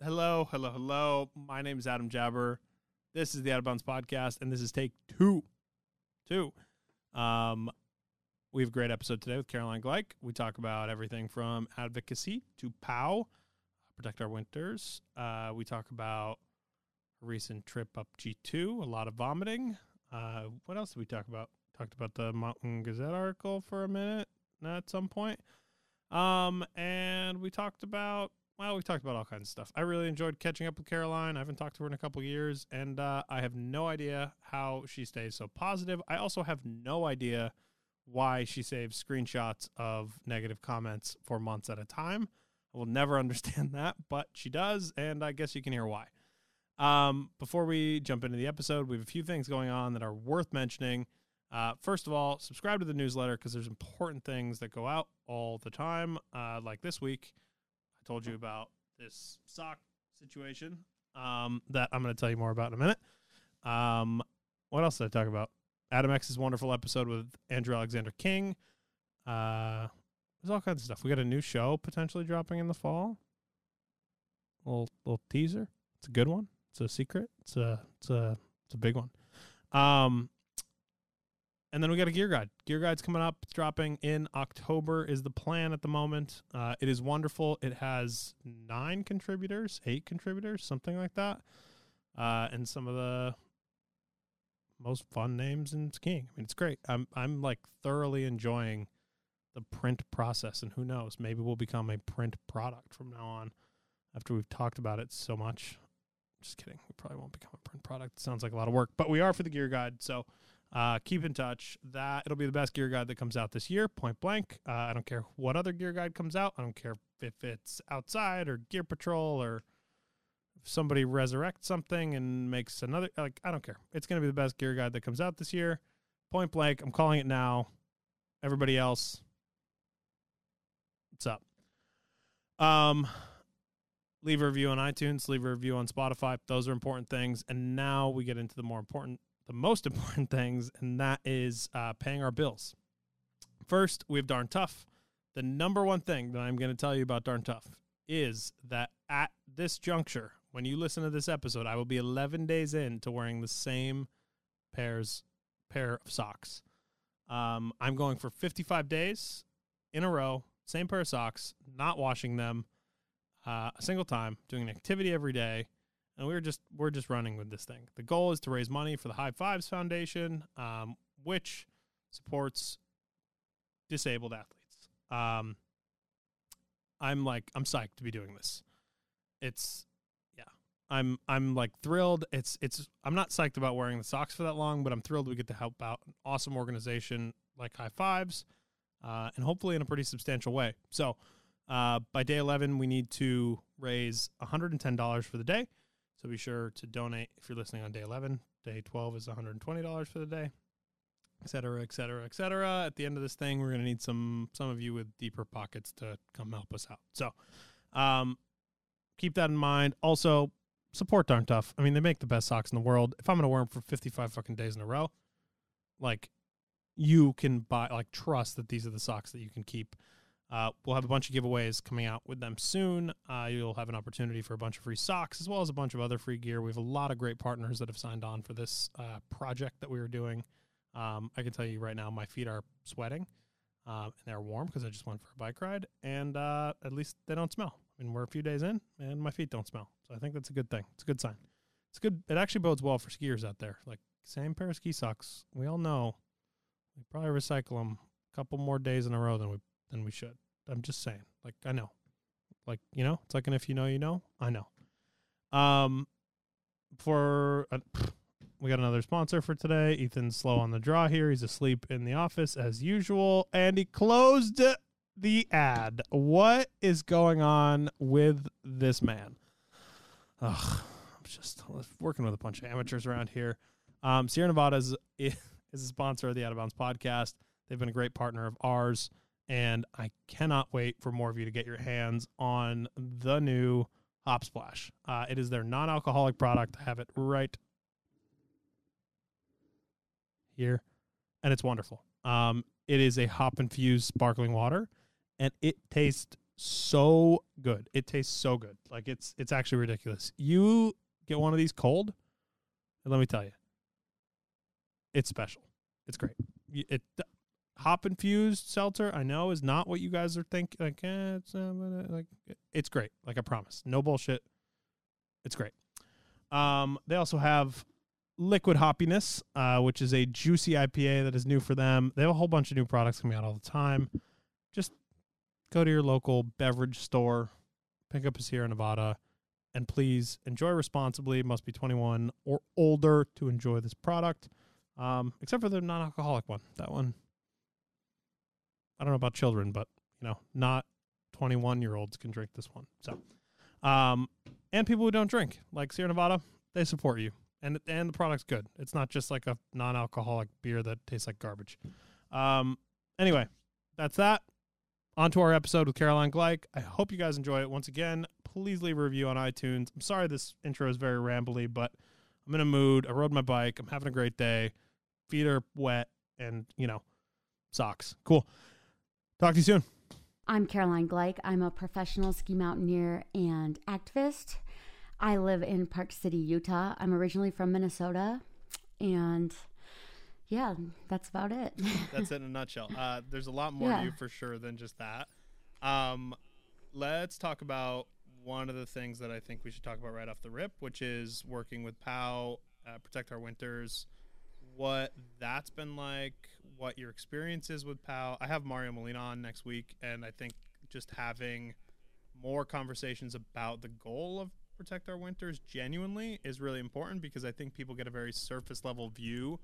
Hello, hello, hello. My name is Adam Jabber. This is the Out of Bounds podcast, and this is take two. Two. Um, we have a great episode today with Caroline Gleich. We talk about everything from advocacy to POW, protect our winters. Uh, we talk about a recent trip up G2, a lot of vomiting. Uh, what else did we talk about? Talked about the Mountain Gazette article for a minute at some point. Um, and we talked about well, we talked about all kinds of stuff. I really enjoyed catching up with Caroline. I haven't talked to her in a couple years, and uh, I have no idea how she stays so positive. I also have no idea why she saves screenshots of negative comments for months at a time. I will never understand that, but she does, and I guess you can hear why. Um, before we jump into the episode, we have a few things going on that are worth mentioning. Uh, first of all, subscribe to the newsletter because there's important things that go out all the time, uh, like this week told you about this sock situation um, that I'm going to tell you more about in a minute. Um, what else did I talk about? Adam X's wonderful episode with Andrew Alexander King. Uh, there's all kinds of stuff. We got a new show potentially dropping in the fall. Little little teaser. It's a good one. It's a secret. It's a it's a it's a big one. Um, and then we got a gear guide. Gear guide's coming up, dropping in October is the plan at the moment. Uh, it is wonderful. It has nine contributors, eight contributors, something like that, uh, and some of the most fun names in skiing. I mean, it's great. I'm I'm like thoroughly enjoying the print process, and who knows, maybe we'll become a print product from now on. After we've talked about it so much, just kidding. We probably won't become a print product. It sounds like a lot of work, but we are for the gear guide, so. Uh, keep in touch. That it'll be the best gear guide that comes out this year, point blank. Uh, I don't care what other gear guide comes out. I don't care if it's outside or Gear Patrol or somebody resurrects something and makes another. Like I don't care. It's going to be the best gear guide that comes out this year, point blank. I'm calling it now. Everybody else, what's up? Um, leave a review on iTunes. Leave a review on Spotify. Those are important things. And now we get into the more important the most important things, and that is uh, paying our bills. First, we have Darn Tough. The number one thing that I'm going to tell you about Darn Tough is that at this juncture, when you listen to this episode, I will be 11 days into wearing the same pairs pair of socks. Um, I'm going for 55 days in a row, same pair of socks, not washing them uh, a single time, doing an activity every day and we're just we're just running with this thing. The goal is to raise money for the High Fives Foundation, um, which supports disabled athletes. Um, I'm like I'm psyched to be doing this. It's yeah, I'm I'm like thrilled. It's it's I'm not psyched about wearing the socks for that long, but I'm thrilled we get to help out an awesome organization like High Fives, uh, and hopefully in a pretty substantial way. So. Uh, by day 11, we need to raise $110 for the day. So be sure to donate if you're listening on day 11. Day 12 is $120 for the day, et cetera, et cetera, et cetera. At the end of this thing, we're going to need some some of you with deeper pockets to come help us out. So um, keep that in mind. Also, support Darn Tough. I mean, they make the best socks in the world. If I'm going to wear them for 55 fucking days in a row, like you can buy, like, trust that these are the socks that you can keep uh, we'll have a bunch of giveaways coming out with them soon. Uh, you'll have an opportunity for a bunch of free socks as well as a bunch of other free gear. We have a lot of great partners that have signed on for this uh, project that we were doing. Um, I can tell you right now, my feet are sweating uh, and they're warm because I just went for a bike ride, and uh, at least they don't smell. I mean, we're a few days in, and my feet don't smell, so I think that's a good thing. It's a good sign. It's good. It actually bodes well for skiers out there. Like same pair of ski socks. We all know we probably recycle them a couple more days in a row than we than we should. I'm just saying. Like I know. Like, you know, it's like an if you know, you know. I know. Um for uh, we got another sponsor for today. Ethan's slow on the draw here. He's asleep in the office as usual and he closed the ad. What is going on with this man? Ugh, I'm just working with a bunch of amateurs around here. Um, Sierra Nevada is, is a sponsor of the Out of Bounds podcast. They've been a great partner of ours and I cannot wait for more of you to get your hands on the new Hop Splash. Uh, it is their non-alcoholic product. I have it right here, and it's wonderful. Um, it is a hop infused sparkling water, and it tastes so good. It tastes so good. Like it's it's actually ridiculous. You get one of these cold, and let me tell you, it's special. It's great. It hop infused seltzer. I know is not what you guys are thinking. Like eh, it's uh, like it's great. Like I promise, no bullshit. It's great. Um, they also have liquid hoppiness, uh, which is a juicy IPA that is new for them. They have a whole bunch of new products coming out all the time. Just go to your local beverage store, pick up a Sierra Nevada, and please enjoy responsibly. Must be 21 or older to enjoy this product. Um, except for the non-alcoholic one. That one, I don't know about children, but you know, not 21 year olds can drink this one. So, um, and people who don't drink, like Sierra Nevada, they support you, and and the product's good. It's not just like a non-alcoholic beer that tastes like garbage. Um, anyway, that's that. On to our episode with Caroline Gleich. I hope you guys enjoy it. Once again, please leave a review on iTunes. I'm sorry this intro is very rambly, but I'm in a mood. I rode my bike. I'm having a great day. Feet are wet, and you know, socks. Cool. Talk to you soon. I'm Caroline Gleich. I'm a professional ski mountaineer and activist. I live in Park City, Utah. I'm originally from Minnesota. And yeah, that's about it. That's it in a nutshell. Uh, there's a lot more Yeah. to you for sure than just that. Um, let's talk about one of the things that I think we should talk about right off the rip, which is working with POW, uh, Protect Our Winters, what that's been like, what your experience is with POW. I have Mario Molina on next week, and I think just having more conversations about the goal of Protect Our Winters genuinely is really important because I think people get a very surface level view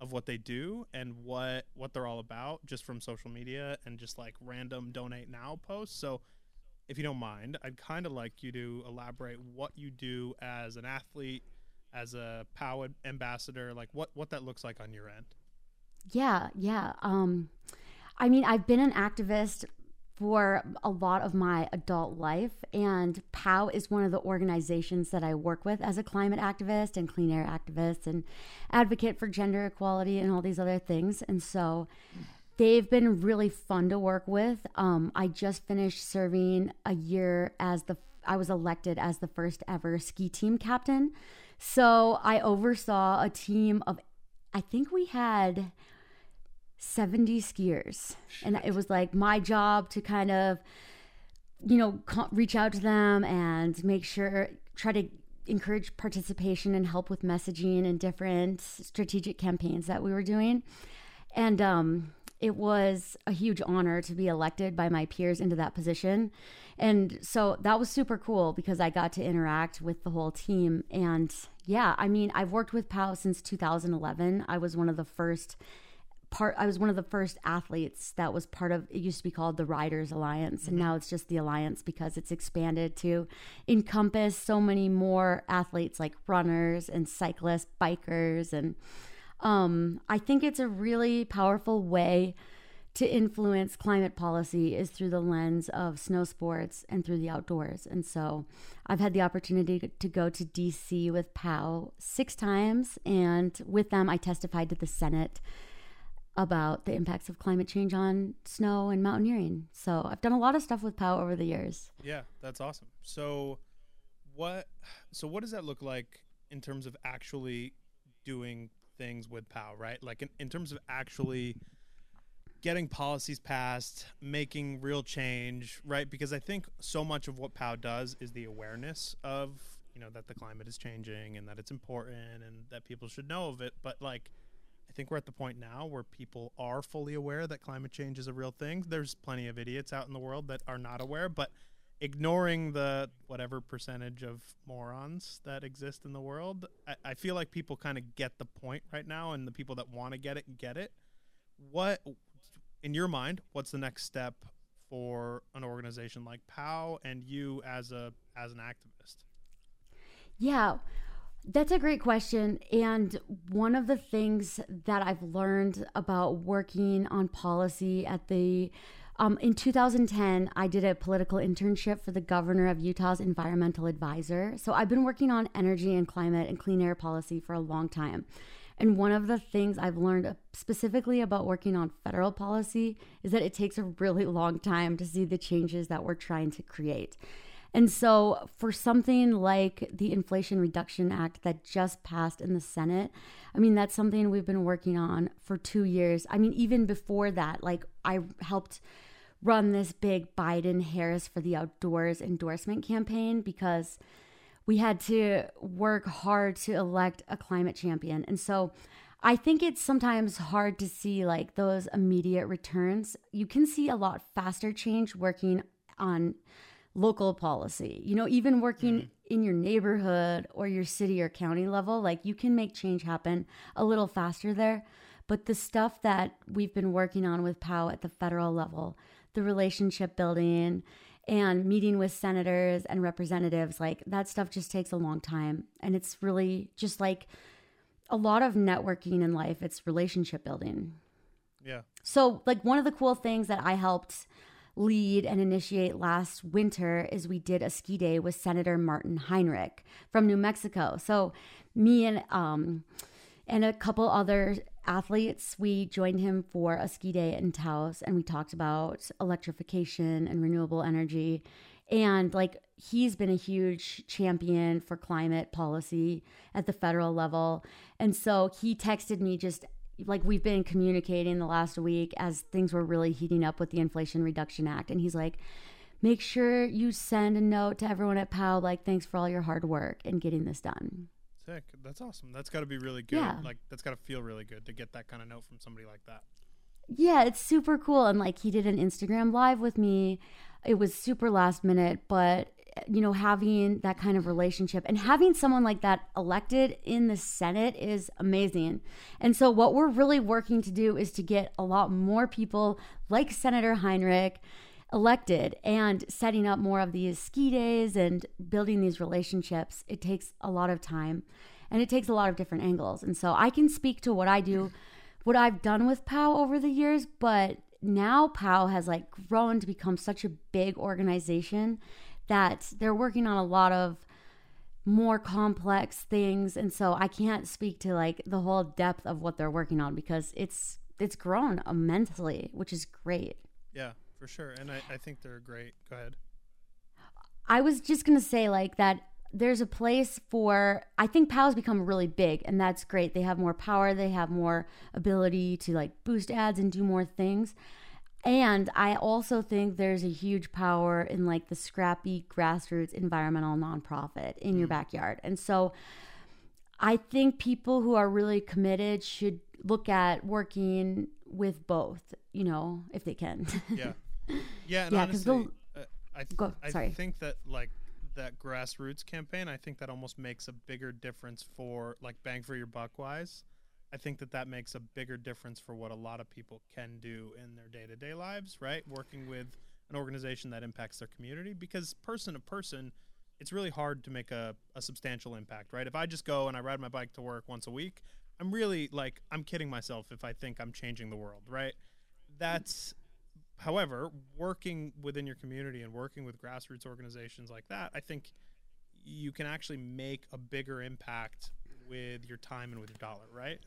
of what they do and what what they're all about just from social media and just like random donate now posts. So if you don't mind, I'd kind of like you to elaborate what you do as an athlete, as a POW ambassador, like what what that looks like on your end. yeah, yeah. Um, I mean, I've been an activist for a lot of my adult life, and POW is one of the organizations that I work with as a climate activist and clean air activist and advocate for gender equality and all these other things. And so they've been really fun to work with. Um, I just finished serving a year as the I was elected as the first ever ski team captain. So I oversaw a team of I think we had 70 skiers. And it was like my job to kind of you know reach out to them and make sure try to encourage participation and help with messaging and different strategic campaigns that we were doing. And um, it was a huge honor to be elected by my peers into that position. And so that was super cool because I got to interact with the whole team. And yeah, I mean, I've worked with POW since 2011. I was one of the first part I was one of the first athletes that was part of it used to be called the Riders Alliance and now it's just the Alliance because it's expanded to encompass so many more athletes like runners and cyclists, bikers and um, I think it's a really powerful way to influence climate policy is through the lens of snow sports and through the outdoors. And so I've had the opportunity to go to DC with POW six times, and with them, I testified to the Senate about the impacts of climate change on snow and mountaineering. So I've done a lot of stuff with POW over the years. Yeah, that's awesome. So what so what does that look like in terms of actually doing things with POW, right? Like in, in terms of actually getting policies passed, making real change, right? Because I think so much of what POW does is the awareness of, you know, that the climate is changing and that it's important and that people should know of it. But like I think we're at the point now where people are fully aware that climate change is a real thing. There's plenty of idiots out in the world that are not aware, but ignoring the whatever percentage of morons that exist in the world, I, I feel like people kind of get the point right now, and the people that want to get it get it. What, in your mind, what's the next step for an organization like POW and you as a as an activist? Yeah, that's a great question. And one of the things that I've learned about working on policy at the um, in 2010, I did a political internship for the governor of Utah's environmental advisor. So I've been working on energy and climate and clean air policy for a long time. And one of the things I've learned uh, specifically about working on federal policy is that it takes a really long time to see the changes that we're trying to create. And so, for something like the Inflation Reduction Act that just passed in the Senate, I mean, that's something we've been working on for two years. I mean, even before that, like, I helped run this big Biden Harris for the Outdoors endorsement campaign because we had to work hard to elect a climate champion. And so, I think it's sometimes hard to see like those immediate returns. You can see a lot faster change working on local policy. You know, even working mm-hmm. in your neighborhood or your city or county level, like you can make change happen a little faster there. But the stuff that we've been working on with POW at the federal level, the relationship building and meeting with senators and representatives, like that stuff just takes a long time. And it's really just like a lot of networking in life, it's relationship building. Yeah. So, like, one of the cool things that I helped lead and initiate last winter is we did a ski day with Senator Martin Heinrich from New Mexico. So me and um and a couple other athletes, we joined him for a ski day in Taos and we talked about electrification and renewable energy. And like he's been a huge champion for climate policy at the federal level. And so he texted me just like we've been communicating the last week as things were really heating up with the Inflation Reduction Act. And he's like, make sure you send a note to everyone at POW, like, thanks for all your hard work in getting this done. Sick. That's awesome. That's got to be really good. Yeah. Like, that's got to feel really good to get that kind of note from somebody like that. Yeah, it's super cool. And like, he did an Instagram live with me. It was super last minute, but you know, having that kind of relationship and having someone like that elected in the Senate is amazing. And so, what we're really working to do is to get a lot more people like Senator Heinrich elected and setting up more of these ski days and building these relationships. It takes a lot of time and it takes a lot of different angles. And so, I can speak to what I do, what I've done with POW over the years, but now POW has like grown to become such a big organization that they're working on a lot of more complex things and so I can't speak to like the whole depth of what they're working on because it's it's grown immensely, which is great. Yeah, for sure. And I, I think they're great. Go ahead. I was just gonna say like that there's a place for I think POW's become really big and that's great. They have more power, they have more ability to like boost ads and do more things. And I also think there's a huge power in like the scrappy grassroots environmental nonprofit in your mm. backyard. And so I think people who are really committed should look at working with both, you know, if they can. yeah. Yeah. And yeah, honestly, uh, I, th- go, I think that like that grassroots campaign, I think that almost makes a bigger difference for like bang for your buck wise I think that that makes a bigger difference for what a lot of people can do in their day to day lives, right? Working with an organization that impacts their community because person to person, it's really hard to make a, a substantial impact, right? If I just go and I ride my bike to work once a week, I'm really like, I'm kidding myself if I think I'm changing the world, right? That's, however, working within your community and working with grassroots organizations like that, I think you can actually make a bigger impact with your time and with your dollar, right?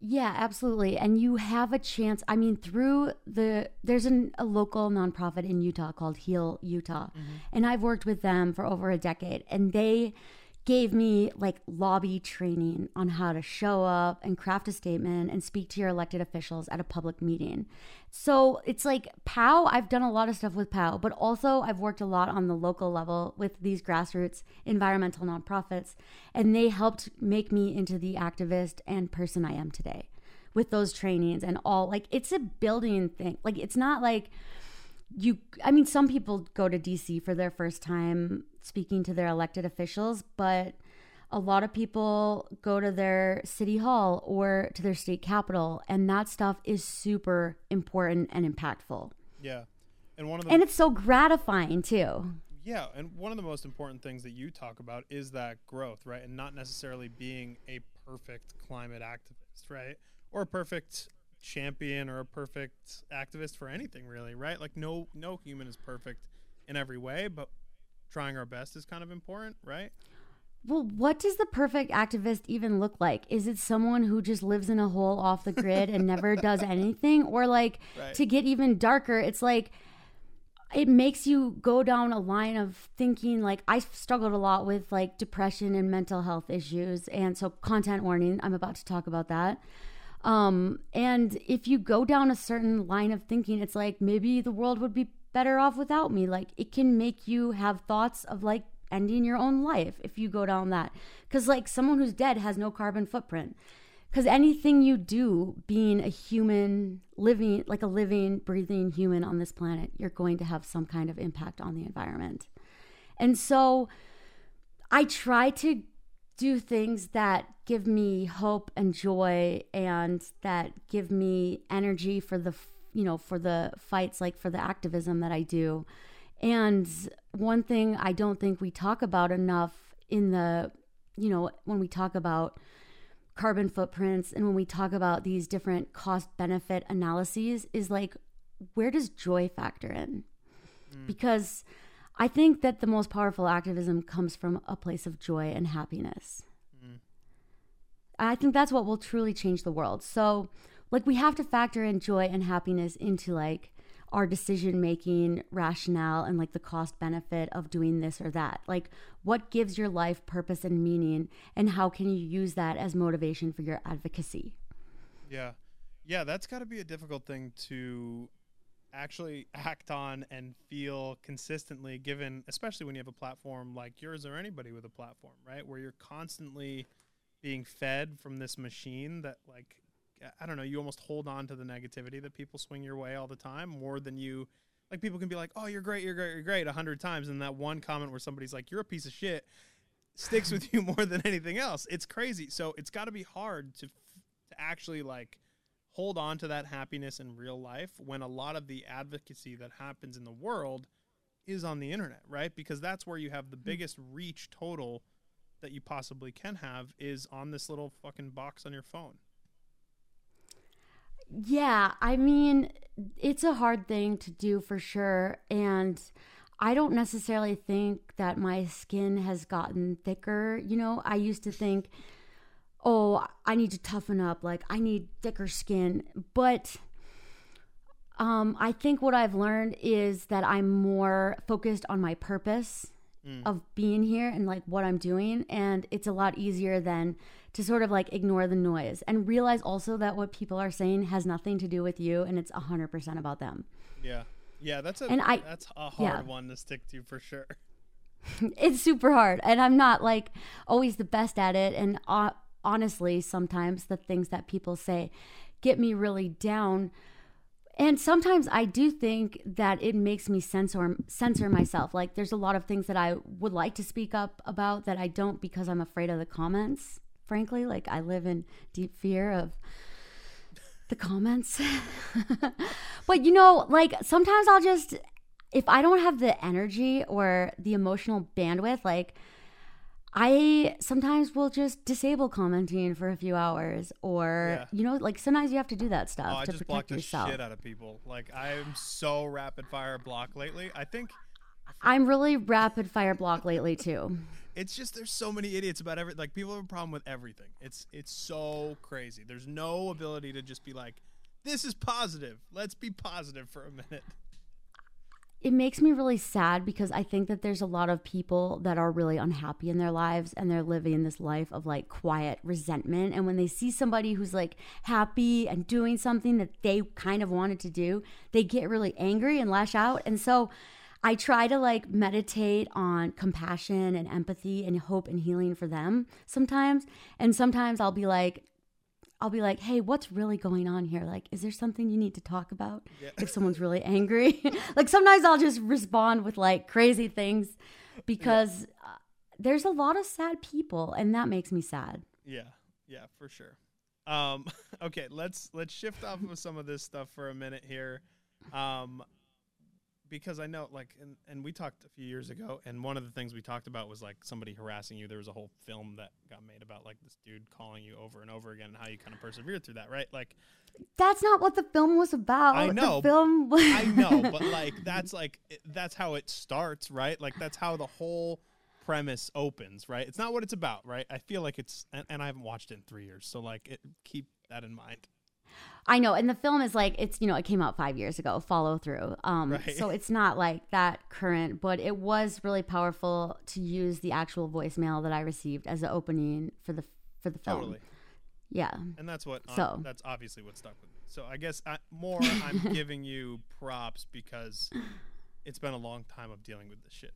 Yeah, absolutely. And you have a chance. I mean, through the there's an, a local nonprofit in Utah called Heal Utah, mm-hmm. and I've worked with them for over a decade, and they gave me like lobby training on how to show up and craft a statement and speak to your elected officials at a public meeting. So it's like POW, I've done a lot of stuff with POW, but also I've worked a lot on the local level with these grassroots environmental nonprofits, and they helped make me into the activist and person I am today with those trainings and all. Like it's a building thing. Like it's not like, you i mean some people go to dc for their first time speaking to their elected officials but a lot of people go to their city hall or to their state capitol and that stuff is super important and impactful. Yeah. And one of the and it's so gratifying too. Yeah and one of the most important things that you talk about is that growth right? And not necessarily being a perfect climate activist right? Or a perfect champion or a perfect activist for anything really, right? Like no no human is perfect in every way, but trying our best is kind of important, right? well, what does the perfect activist even look like? Is it someone who just lives in a hole off the grid and never does anything? Or, like, Right. to get even darker, it's like it makes you go down a line of thinking. Like, I struggled a lot with like depression and mental health issues. And so, content warning, I'm about to talk about that. Um, and if you go down a certain line of thinking, it's like maybe the world would be better off without me. Like it can make you have thoughts of like ending your own life if you go down that. Cause like someone who's dead has no carbon footprint. Cause anything you do being a human living, like a living, breathing human on this planet, you're going to have some kind of impact on the environment. And so I try to do things that give me hope and joy and that give me energy for the you know for the fights like for the activism that I do. And one thing I don't think we talk about enough in the you know when we talk about carbon footprints and when we talk about these different cost benefit analyses is like where does joy factor in? Mm. Because I think that the most powerful activism comes from a place of joy and happiness. Mm. I think that's what will truly change the world. So, like, we have to factor in joy and happiness into like our decision making rationale and like the cost benefit of doing this or that. Like, what gives your life purpose and meaning, and how can you use that as motivation for your advocacy? Yeah. Yeah, that's got to be a difficult thing to actually act on and feel consistently given especially when you have a platform like yours or anybody with a platform, right? Where you're constantly being fed from this machine that like I don't know, you almost hold on to the negativity that people swing your way all the time more than you like people can be like, "Oh, you're great, you're great, you're great" a hundred times, and that one comment where somebody's like, "You're a piece of shit," sticks with you more than anything else. It's crazy. So it's got to be hard to to actually like hold on to that happiness in real life when a lot of the advocacy that happens in the world is on the internet, right? Because that's where you have the hmm. biggest reach total that you possibly can have is on this little fucking box on your phone. Yeah, I mean, it's a hard thing to do for sure. And I don't necessarily think that my skin has gotten thicker. You know, I used to think, oh, I need to toughen up, like, I need thicker skin. But um, I think what I've learned is that I'm more focused on my purpose of being here and like what I'm doing. And it's a lot easier than to sort of like ignore the noise and realize also that what people are saying has nothing to do with you and it's 100% about them. Yeah. Yeah, that's a And I- that's a hard yeah. one to stick to for sure. it's super hard and i'm not like always the best at it and uh, honestly sometimes the things that people say get me really down and sometimes i do think that it makes me censor censor myself like there's a lot of things that i would like to speak up about that i don't because i'm afraid of the comments frankly like i live in deep fear of the comments but you know like sometimes i'll just if I don't have the energy or the emotional bandwidth, like I sometimes will just disable commenting for a few hours, or Yeah. you know, like sometimes you have to do that oh, stuff Oh, I to just protect yourself. shit out of people. Like I'm so rapid fire block lately. I think I'm really rapid fire block lately too. It's just there's so many idiots about every like people have a problem with everything. It's it's so crazy. There's no ability to just be like, this is positive. Let's be positive for a minute. It makes me really sad because I think that there's a lot of people that are really unhappy in their lives and they're living this life of like quiet resentment. And when they see somebody who's like happy and doing something that they kind of wanted to do, they get really angry and lash out. And so I try to like meditate on compassion and empathy and hope and healing for them sometimes. And sometimes I'll be like, I'll be like, hey, what's really going on here? Like, is there something you need to talk about if someone's really angry? like, sometimes I'll just respond with like crazy things because uh, there's a lot of sad people, and that makes me sad. Yeah, yeah, for sure. Um, okay, let's let's shift off of some of this stuff for a minute here, um, because I know like and, and we talked a few years ago, and one of the things we talked about was like somebody harassing you. There was a whole film that got made about like this dude calling you over and over again, and how you kind of persevered through that, right? Like That's not what the film was about. I know, The film. I know, but like that's like it- that's how it starts, right? Like that's how the whole premise opens, right? It's not what it's about, right? I feel like it's, and, and I haven't watched it in three years, so like, it, keep that in mind. I know, and the film is like it's you know it came out five years ago. Follow through, um, Right. so it's not like that current, but it was really powerful to use the actual voicemail that I received as the opening for the for the film. Totally. Yeah, And that's what, uh, So- that's obviously what stuck with me. So I guess I, more I'm giving you props because it's been a long time of dealing with this shit.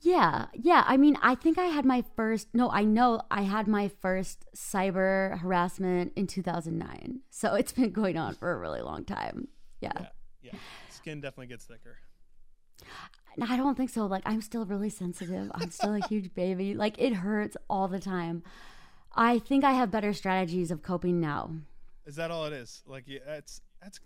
Yeah, yeah. I mean, I think I had my first. No, I know I had my first cyber harassment in 2009. So it's been going on for a really long time. Yeah. Yeah. Yeah. Skin definitely gets thicker. I don't think so. Like, I'm still really sensitive. I'm still a huge baby. Like, it hurts all the time. I think I have better strategies of coping now. Is that all it is? Like, yeah, that's, that's,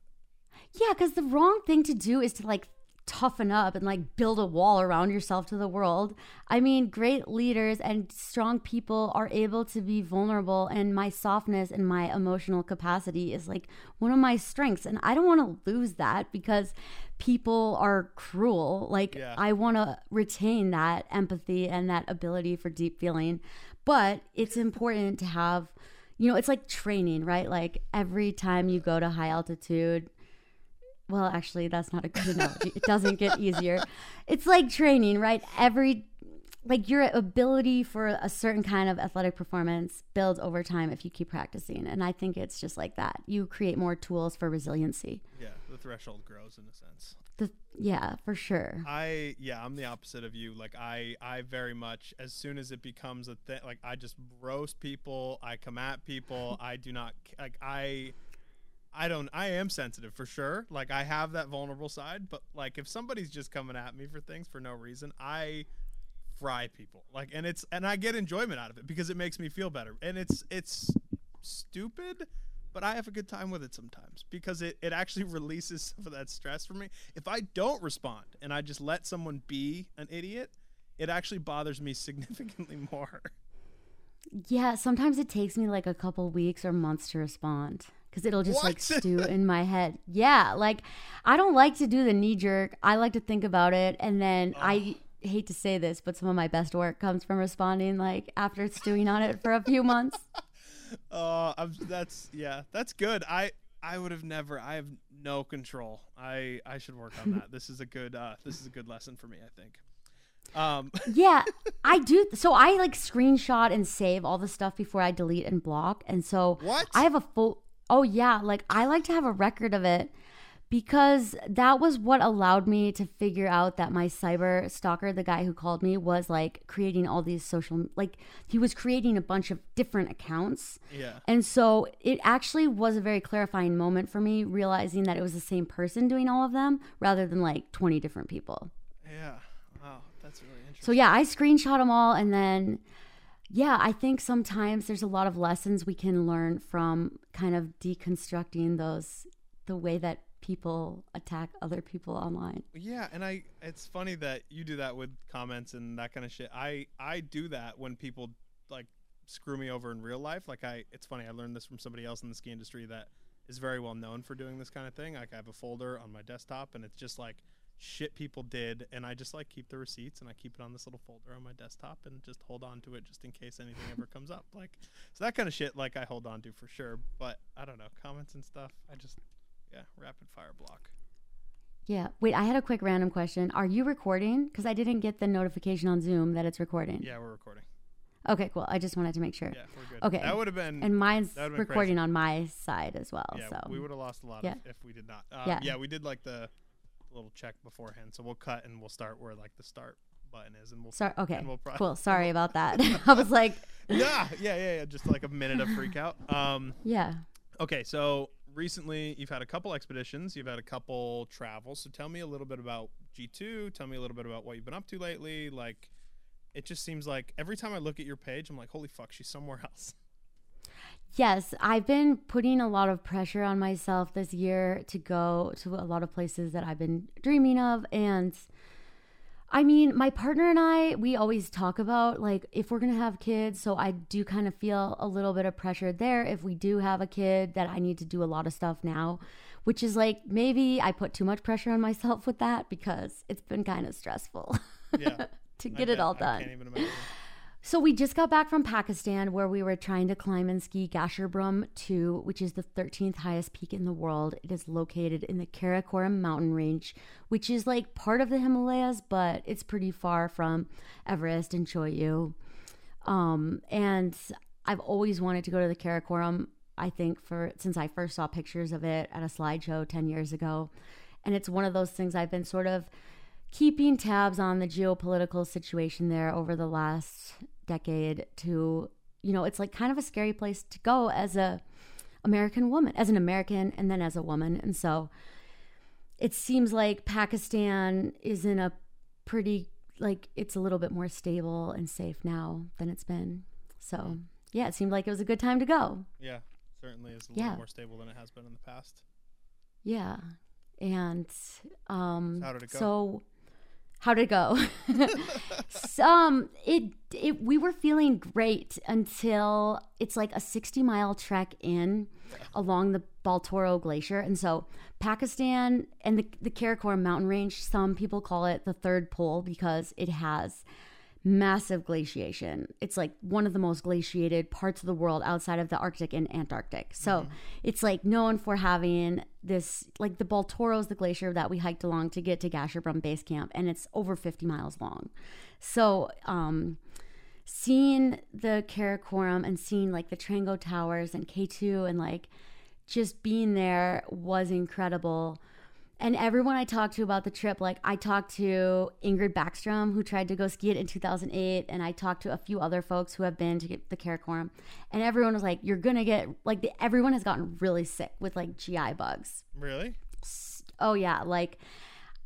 Yeah, because the wrong thing to do is to like toughen up and like build a wall around yourself to the world. I mean, great leaders and strong people are able to be vulnerable, and my softness and my emotional capacity is like one of my strengths. And I don't want to lose that because people are cruel. Like, Yeah. I want to retain that empathy and that ability for deep feeling. But it's important to have, you know, it's like training, right? Like every time you go to high altitude, well, actually, that's not a good analogy. It doesn't get easier. It's like training, right? Every like your ability for a certain kind of athletic performance builds over time if you keep practicing. And I think it's just like that. You create more tools for resiliency. yeah, the threshold grows in a sense. The, yeah, for sure. I yeah, I'm the opposite of you. Like I I very much as soon as it becomes a thing, like I just roast people. I come at people. I do not like I. I don't. I am sensitive for sure. Like I have that vulnerable side, but like if somebody's just coming at me for things for no reason, I fry people. Like and it's and I get enjoyment out of it because it makes me feel better. And it's it's stupid, but I have a good time with it sometimes because it, it actually releases some of that stress for me. If I don't respond and I just let someone be an idiot, it actually bothers me significantly more. Yeah, sometimes it takes me like a couple weeks or months to respond because it'll just like stew in my head. Yeah, like I don't like to do the knee jerk. I like to think about it, and then I hate to say this, but some of my best work comes from responding like after stewing on it for a few months. Uh, that's yeah, that's good. I I would have never. I have no control. I I should work on that. this is a good uh this is a good lesson for me. I think. Um, Yeah, I do. So I like screenshot and save all the stuff before I delete and block. And so What? I have a full. Oh yeah, like I like to have a record of it because that was what allowed me to figure out that my cyber stalker, the guy who called me, was like creating all these social like he was creating a bunch of different accounts. yeah. And so it actually was a very clarifying moment for me realizing that it was the same person doing all of them rather than like 20 different people. Yeah. Wow, that's really interesting. So yeah, I screenshot them all and then yeah, I think sometimes there's a lot of lessons we can learn from kind of deconstructing those the way that people attack other people online. Yeah, and I it's funny that you do that with comments and that kind of shit. I I do that when people like screw me over in real life. Like I it's funny, I learned this from somebody else in the ski industry that is very well known for doing this kind of thing. Like I have a folder on my desktop and it's just like shit people did and I just like keep the receipts and I keep it on this little folder on my desktop and just hold on to it just in case anything ever comes up. Like so that kind of shit like I hold on to for sure, but I don't know, comments and stuff, I just yeah, rapid fire block. Yeah. Wait, I had a quick random question. Are you recording? Because I didn't get the notification on Zoom that it's recording. Yeah, we're recording. Okay, cool. I just wanted to make sure. Yeah, we're good. Okay. That would have been And mine's been recording on my side as well. Yeah, so we would have lost a lot Yeah. if, if we did not. Um, Yeah. yeah. we did like the little check beforehand, so we'll cut and we'll start where like the start button is, and we'll. start. Okay. and we'll pro- cool. Sorry about that. I was like, yeah, yeah, yeah, yeah. Just like a minute of freak out. Um, yeah. okay, so recently you've had a couple expeditions, you've had a couple travels. So tell me a little bit about G two. Tell me a little bit about what you've been up to lately. Like, it just seems like every time I look at your page, I'm like, holy fuck, she's somewhere else. Yes, I've been putting a lot of pressure on myself this year to go to a lot of places that I've been dreaming of. And I mean, my partner and I, we always talk about like if we're going to have kids. So I do kind of feel a little bit of pressure there. If we do have a kid, that I need to do a lot of stuff now, which is like maybe I put too much pressure on myself with that because it's been kind of stressful. Yeah. to I get it bet. all I done. So we just got back from Pakistan where we were trying to climb and ski Gasherbrum 2, which is the 13th highest peak in the world. It is located in the Karakoram mountain range, which is like part of the Himalayas, but it's pretty far from Everest and Cho Oyu. Um, and I've always wanted to go to the Karakoram, I think for since I first saw pictures of it at a slideshow 10 years ago. And it's one of those things I've been sort of keeping tabs on the geopolitical situation there over the last decade to you know it's like kind of a scary place to go as a american woman as an american and then as a woman and so it seems like pakistan is in a pretty like it's a little bit more stable and safe now than it's been so yeah it seemed like it was a good time to go Yeah. Certainly is a Yeah. little more stable than it has been in the past. Yeah. And um How did it go? so how did it go? Some um, it it we were feeling great until it's like a 60 mile trek in along the Baltoro Glacier. And so Pakistan and the the Karakoram mountain range, some people call it the third pole because it has massive glaciation. It's like one of the most glaciated parts of the world outside of the Arctic and Antarctic. So it's like known for having this, like the Baltoro's the glacier that we hiked along to get to Gasherbrum Base Camp, and it's over 50 miles long. So, um, seeing the Karakoram and seeing like the Trango Towers and K2 and like just being there was incredible. And everyone I talked to about the trip, like I talked to Ingrid Backstrom, who tried to go ski it in 2008, and I talked to a few other folks who have been to get the Karakoram, and everyone was like, "You're gonna get like the, everyone has gotten really sick with like GI bugs." Really? Oh yeah, like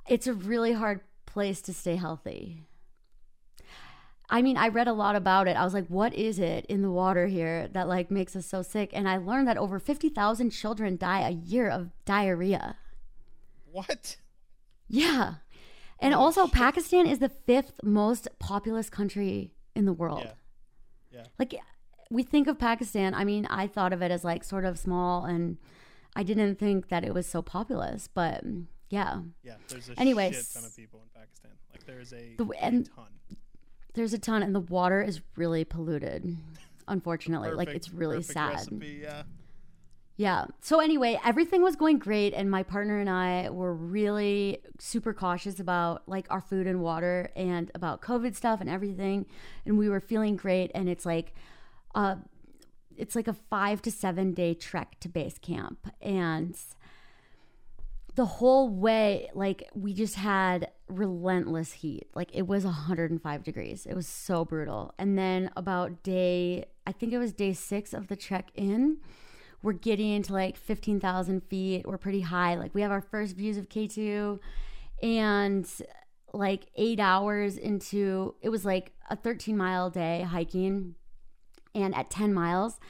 it's a really hard place to stay healthy. I mean, I read a lot about it. I was like, what is it in the water here that like makes us so sick? And I learned that over 50,000 children die a year of diarrhea. What? Yeah. And Holy also shit. Pakistan is the fifth most populous country in the world. Yeah. Yeah. Like we think of Pakistan, I mean, I thought of it as like sort of small and I didn't think that it was so populous, but yeah. Yeah. There's a Anyways. shit ton of people in Pakistan. Like there is a, The- a and- ton. There's a ton, and the water is really polluted. Unfortunately, like it's really sad. Recipe, yeah. Yeah. So anyway, everything was going great, and my partner and I were really super cautious about like our food and water and about COVID stuff and everything, and we were feeling great. And it's like, uh, it's like a five to seven day trek to base camp, and the whole way, like we just had relentless heat. Like it was 105 degrees. It was so brutal. And then about day, I think it was day six of the trek in, we're getting into like 15,000 feet. We're pretty high. Like we have our first views of K2 and like eight hours into it was like a 13 mile day hiking. And at 10 miles,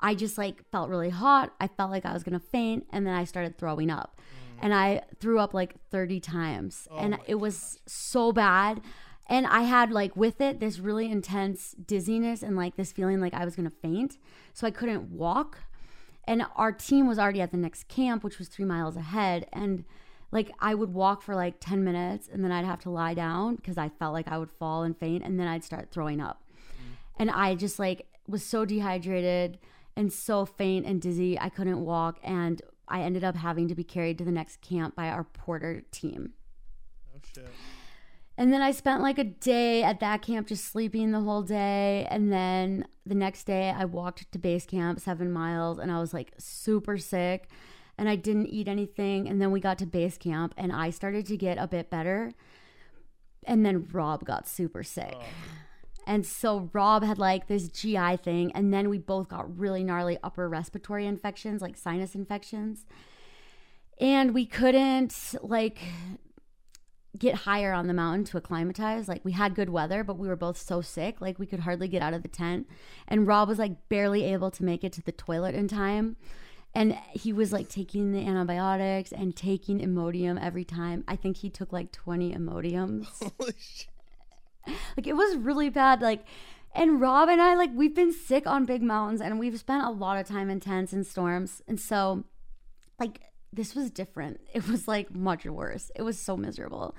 I just like felt really hot. I felt like I was gonna faint, and then I started throwing up. Mm. And I threw up like 30 times. Oh and it was so bad. And I had like with it this really intense dizziness and like this feeling like I was gonna faint. So I couldn't walk. And our team was already at the next camp, which was three miles ahead. And like I would walk for like 10 minutes and then I'd have to lie down because I felt like I would fall and faint. And then I'd start throwing up. Mm. And I just like was so dehydrated and so faint and dizzy. I couldn't walk. And I ended up having to be carried to the next camp by our porter team. Oh shit. And then I spent like a day at that camp just sleeping the whole day. And then the next day I walked to base camp seven miles and I was like super sick and I didn't eat anything. And then we got to base camp and I started to get a bit better. And then Rob got super sick. Oh. And so Rob had like this GI thing, and then we both got really gnarly upper respiratory infections, like sinus infections. And we couldn't like get higher on the mountain to acclimatize. Like we had good weather, but we were both so sick, like we could hardly get out of the tent. And Rob was like barely able to make it to the toilet in time. And he was like taking the antibiotics and taking Imodium every time. I think he took like 20 Imodiums Holy shit. like it was really bad like and rob and i like we've been sick on big mountains and we've spent a lot of time in tents and storms and so like this was different it was like much worse it was so miserable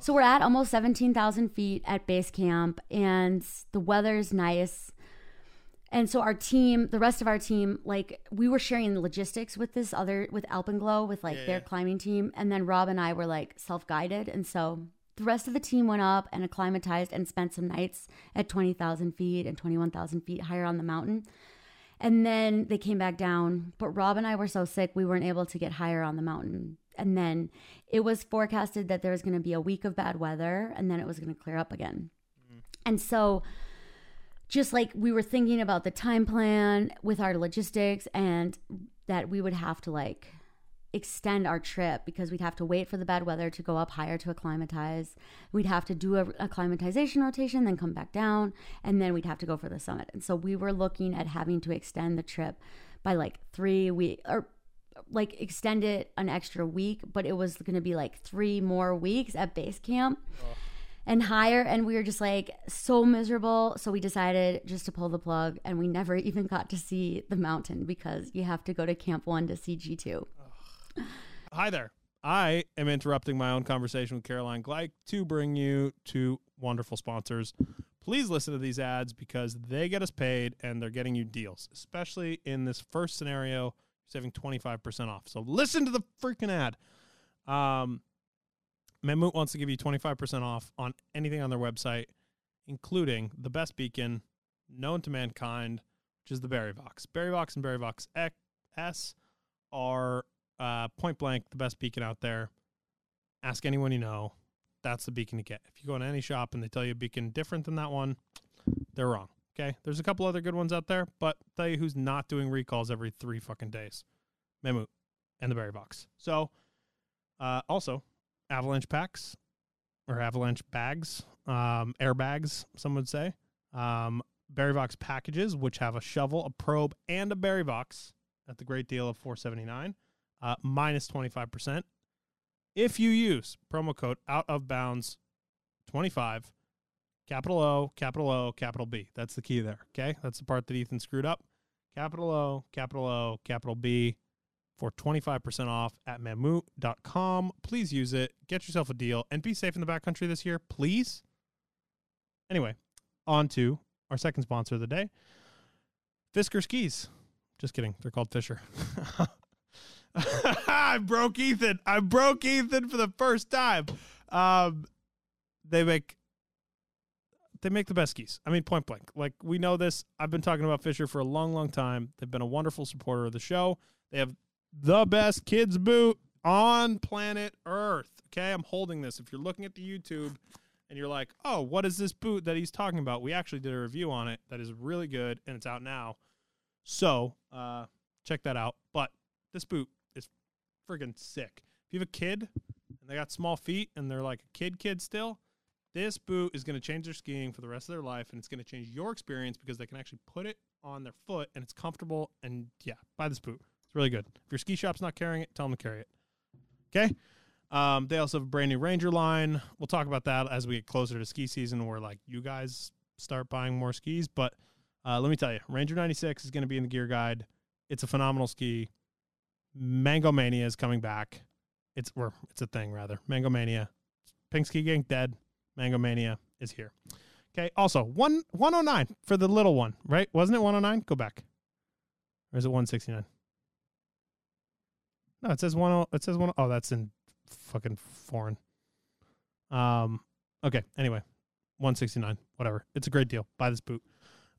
So we're at almost 17,000 feet at base camp, and the weather's nice. And so our team, the rest of our team, like we were sharing the logistics with this other, with Alpenglow, with like Yeah, their yeah. climbing team. And then Rob and I were like self guided. And so the rest of the team went up and acclimatized and spent some nights at 20,000 feet and 21,000 feet higher on the mountain. And then they came back down. But Rob and I were so sick, we weren't able to get higher on the mountain. And then it was forecasted that there was going to be a week of bad weather and then it was going to clear up again. Mm-hmm. And so, just like we were thinking about the time plan with our logistics and that we would have to like extend our trip because we'd have to wait for the bad weather to go up higher to acclimatize. We'd have to do a acclimatization rotation, then come back down, and then we'd have to go for the summit. And so we were looking at having to extend the trip by like three weeks or like extend it an extra week, but it was going to be like three more weeks at base camp and higher. And we were just like so miserable. So we decided just to pull the plug, and we never even got to see the mountain because you have to go to Camp One to see G2. Hi there. I am interrupting my own conversation with Caroline Gleich to bring you two wonderful sponsors. Please listen to these ads because they get us paid and they're getting you deals, especially in this first scenario, saving 25% off. So listen to the freaking ad. Um, Mammut wants to give you 25% off on anything on their website, including the best beacon known to mankind, which is the Barryvox. Berry Box and Barryvox S are uh, point blank the best beacon out there. Ask anyone you know. That's the beacon to get. If you go into any shop and they tell you a beacon different than that one, they're wrong. Okay. There's a couple other good ones out there, but tell you who's not doing recalls every three fucking days. Mammut and the Barryvox. So, uh, also, avalanche packs or avalanche bags, um, airbags, some would say. Um, Barryvox packages, which have a shovel, a probe, and a Barryvox at the great deal of 479 uh, minus 25%. If you use promo code out of bounds 25, capital O, capital O, capital B. That's the key there. Okay. That's the part that Ethan screwed up. Capital O, capital O, capital B for 25% off at mammut.com. Please use it. Get yourself a deal and be safe in the backcountry this year, please. Anyway, on to our second sponsor of the day Fisker Skis. Just kidding. They're called Fischer. I broke Ethan. I broke Ethan for the first time. Um, they make they make the best skis. I mean, point blank. Like we know this. I've been talking about Fischer for a long, long time. They've been a wonderful supporter of the show. They have the best kids boot on planet Earth. Okay, I'm holding this. If you're looking at the YouTube and you're like, "Oh, what is this boot that he's talking about?" We actually did a review on it that is really good and it's out now. So, uh, check that out. But this boot friggin' sick. If you have a kid and they got small feet and they're like a kid kid still, this boot is going to change their skiing for the rest of their life and it's going to change your experience because they can actually put it on their foot and it's comfortable and yeah, buy this boot. It's really good. If your ski shop's not carrying it, tell them to carry it. Okay? Um, they also have a brand new Ranger line. We'll talk about that as we get closer to ski season where like you guys start buying more skis, but uh, let me tell you, Ranger 96 is going to be in the gear guide. It's a phenomenal ski. Mango Mania is coming back. It's or it's a thing rather. Mango Mania. Pink Ski Gang dead. Mango Mania is here. Okay. Also, one 109 for the little one, right? Wasn't it 109? Go back. Or is it 169? No, it says 10 it says 10 Oh, that's in fucking foreign. Um okay, anyway. 169, whatever. It's a great deal. Buy this boot.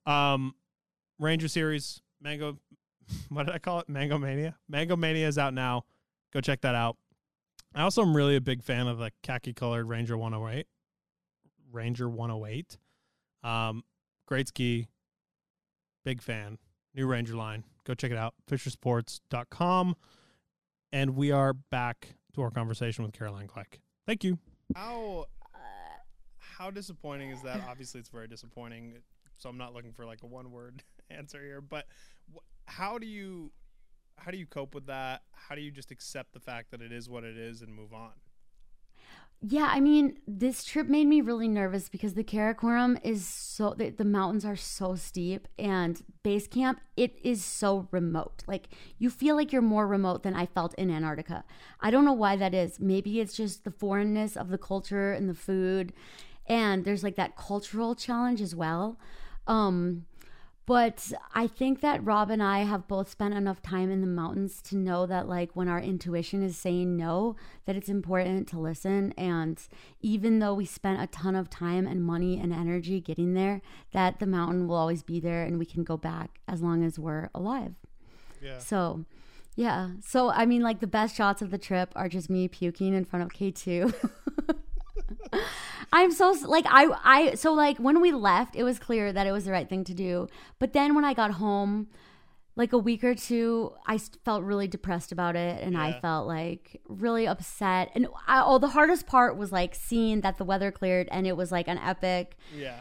Um Ranger series, Mango what did I call it? Mango Mania. Mango Mania is out now. Go check that out. I also am really a big fan of the khaki colored Ranger 108. Ranger 108. Um, great ski. Big fan. New Ranger line. Go check it out. Fischersports.com. And we are back to our conversation with Caroline Gleich. Thank you. How how disappointing is that? Obviously, it's very disappointing. So I'm not looking for like a one word answer here, but how do you how do you cope with that? How do you just accept the fact that it is what it is and move on? Yeah, I mean, this trip made me really nervous because the Karakoram is so the, the mountains are so steep and base camp it is so remote. Like you feel like you're more remote than I felt in Antarctica. I don't know why that is. Maybe it's just the foreignness of the culture and the food and there's like that cultural challenge as well. Um but I think that Rob and I have both spent enough time in the mountains to know that, like, when our intuition is saying no, that it's important to listen. And even though we spent a ton of time and money and energy getting there, that the mountain will always be there and we can go back as long as we're alive. Yeah. So, yeah. So, I mean, like, the best shots of the trip are just me puking in front of K2. I'm so like I I so like when we left, it was clear that it was the right thing to do. But then when I got home, like a week or two, I felt really depressed about it, and I felt like really upset. And I, oh, the hardest part was like seeing that the weather cleared, and it was like an epic Yeah.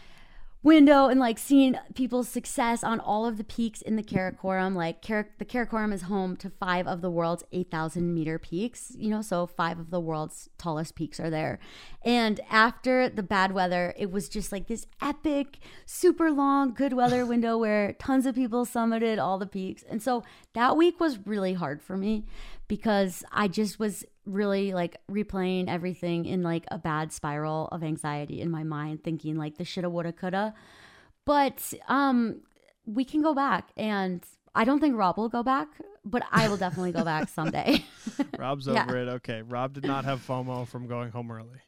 Window and like seeing people's success on all of the peaks in the Karakoram. Like Kar- the Karakoram is home to five of the world's 8,000 meter peaks, you know, so five of the world's tallest peaks are there. And after the bad weather, it was just like this epic, super long, good weather window where tons of people summited all the peaks. And so that week was really hard for me because I just was really like replaying everything in like a bad spiral of anxiety in my mind thinking like the shoulda woulda coulda but um we can go back and i don't think rob will go back but i will definitely go back someday Rob's Yeah. over it. Okay. Rob did not have FOMO from going home early.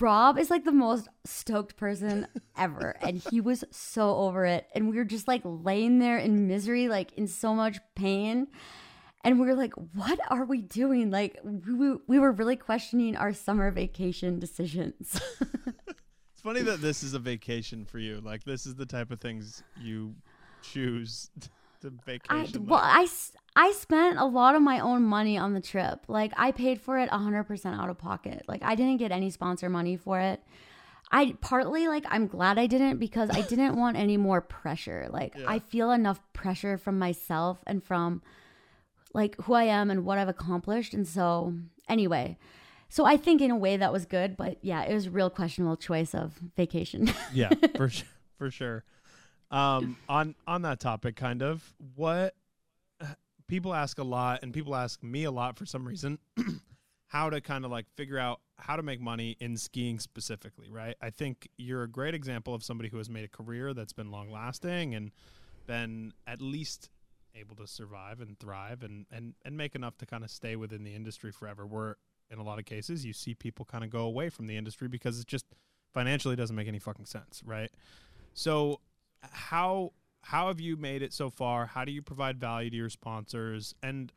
rob is like the most stoked person ever and he was so over it and we were just like laying there in misery like in so much pain and we were like what are we doing like we, we were really questioning our summer vacation decisions It's funny that this is a vacation for you. Like this is the type of things you choose to I, vacation. well, like. I, I spent a lot of my own money on the trip. Like, I paid for it 100% out of pocket. Like, I didn't get any sponsor money for it. I partly, like, I'm glad I didn't because I didn't want any more pressure. Like, Yeah. I feel enough pressure from myself and from, like, who I am and what I've accomplished. And so, anyway. So I think in a way that was good, but yeah, it was a real questionable choice of vacation. yeah, for sure, for sure. Um, on on that topic, kind of what people ask a lot, and people ask me a lot for some reason, how to kind of like figure out how to make money in skiing specifically, right? I think you're a great example of somebody who has made a career that's been long lasting and been at least able to survive and thrive and and and make enough to kind of stay within the industry forever. Where in a lot of cases you see people kind of go away from the industry because it just financially doesn't make any fucking sense, right? So how how have you made it so far? How do you provide value to your sponsors? And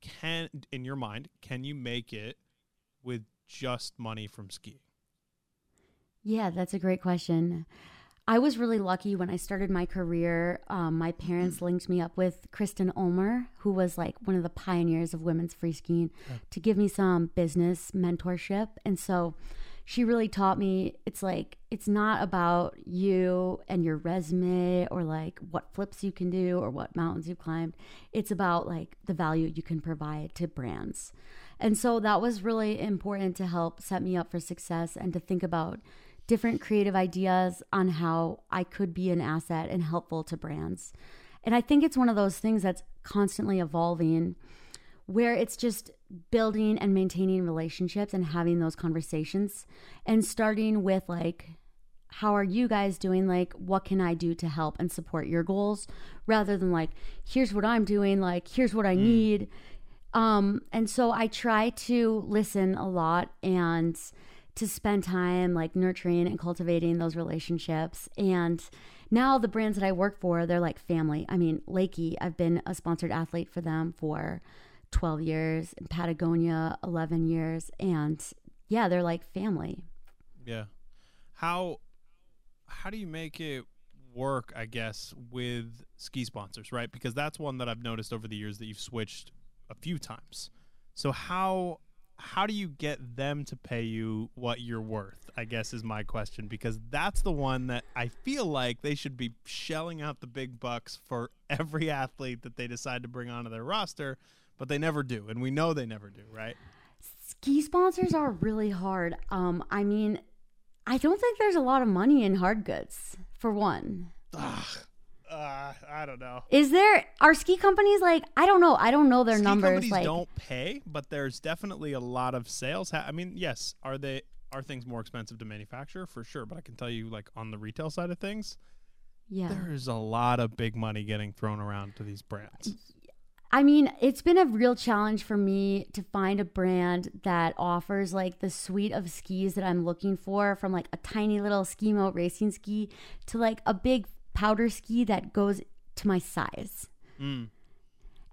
can in your mind, can you make it with just money from skiing? Yeah, that's a great question. I was really lucky when I started my career. Um, my parents linked me up with Kristen Ulmer, who was like one of the pioneers of women's free skiing, to give me some business mentorship. And so she really taught me it's like, it's not about you and your resume or like what flips you can do or what mountains you've climbed. It's about like the value you can provide to brands. And so that was really important to help set me up for success and to think about different creative ideas on how I could be an asset and helpful to brands. And I think it's one of those things that's constantly evolving where it's just building and maintaining relationships and having those conversations and starting with like how are you guys doing? Like what can i do to help and support your goals? Rather than like here's what i'm doing like here's what i need. Um and so i try to listen a lot and to spend time like nurturing and cultivating those relationships and now the brands that i work for they're like family i mean Leki i've been a sponsored athlete for them for 12 years patagonia 11 years and yeah they're like family Yeah. How how do you make it work, I guess, with ski sponsors, right? Because that's one that I've noticed over the years that you've switched a few times. So how how do you get them to pay you what you're worth? I guess is my question because that's the one that I feel like they should be shelling out the big bucks for every athlete that they decide to bring onto their roster, but they never do, and we know they never do, right? ski sponsors are really hard. Um, I mean, I don't think there's a lot of money in hard goods. For one, Ugh. Uh, I don't know. is there? Are ski companies like? I don't know. I don't know their Ski numbers. companies Like, don't pay, but there's definitely a lot of sales. Ha- I mean, yes, are they are things more expensive to manufacture for sure? But I can tell you, like on the retail side of things, yeah. there's a lot of big money getting thrown around to these brands. I mean, it's been a real challenge for me to find a brand that offers like the suite of skis that I'm looking for from like a tiny little skimo racing ski to like a big powder ski that goes to my size. Mm.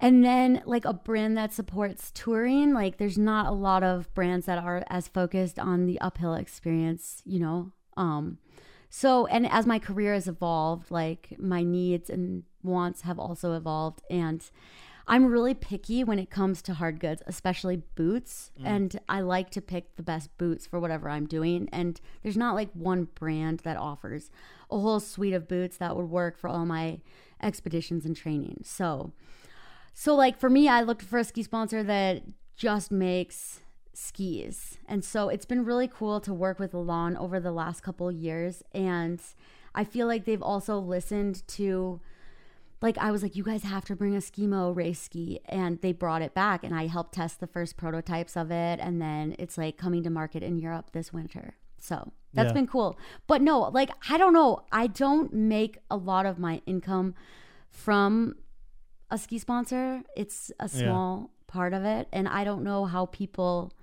And then like a brand that supports touring, like there's not a lot of brands that are as focused on the uphill experience, you know. Um so and as my career has evolved, like my needs and wants have also evolved and I'm really picky when it comes to hard goods, especially boots, and I like to pick the best boots for whatever I'm doing and there's not like one brand that offers a whole suite of boots that would work for all my expeditions and training. So so like for me, I looked for a ski sponsor that just makes skis. And so it's been really cool to work with Elan over the last couple years and I feel like they've also listened to like I was like you guys have to bring a skimo race ski and they brought it back and I helped test the first prototypes of it and then it's like coming to market in Europe this winter. So that's Yeah. been cool. But no, like I don't know, I don't make a lot of my income from a ski sponsor. It's a Yeah. small part of it. And I don't know how people,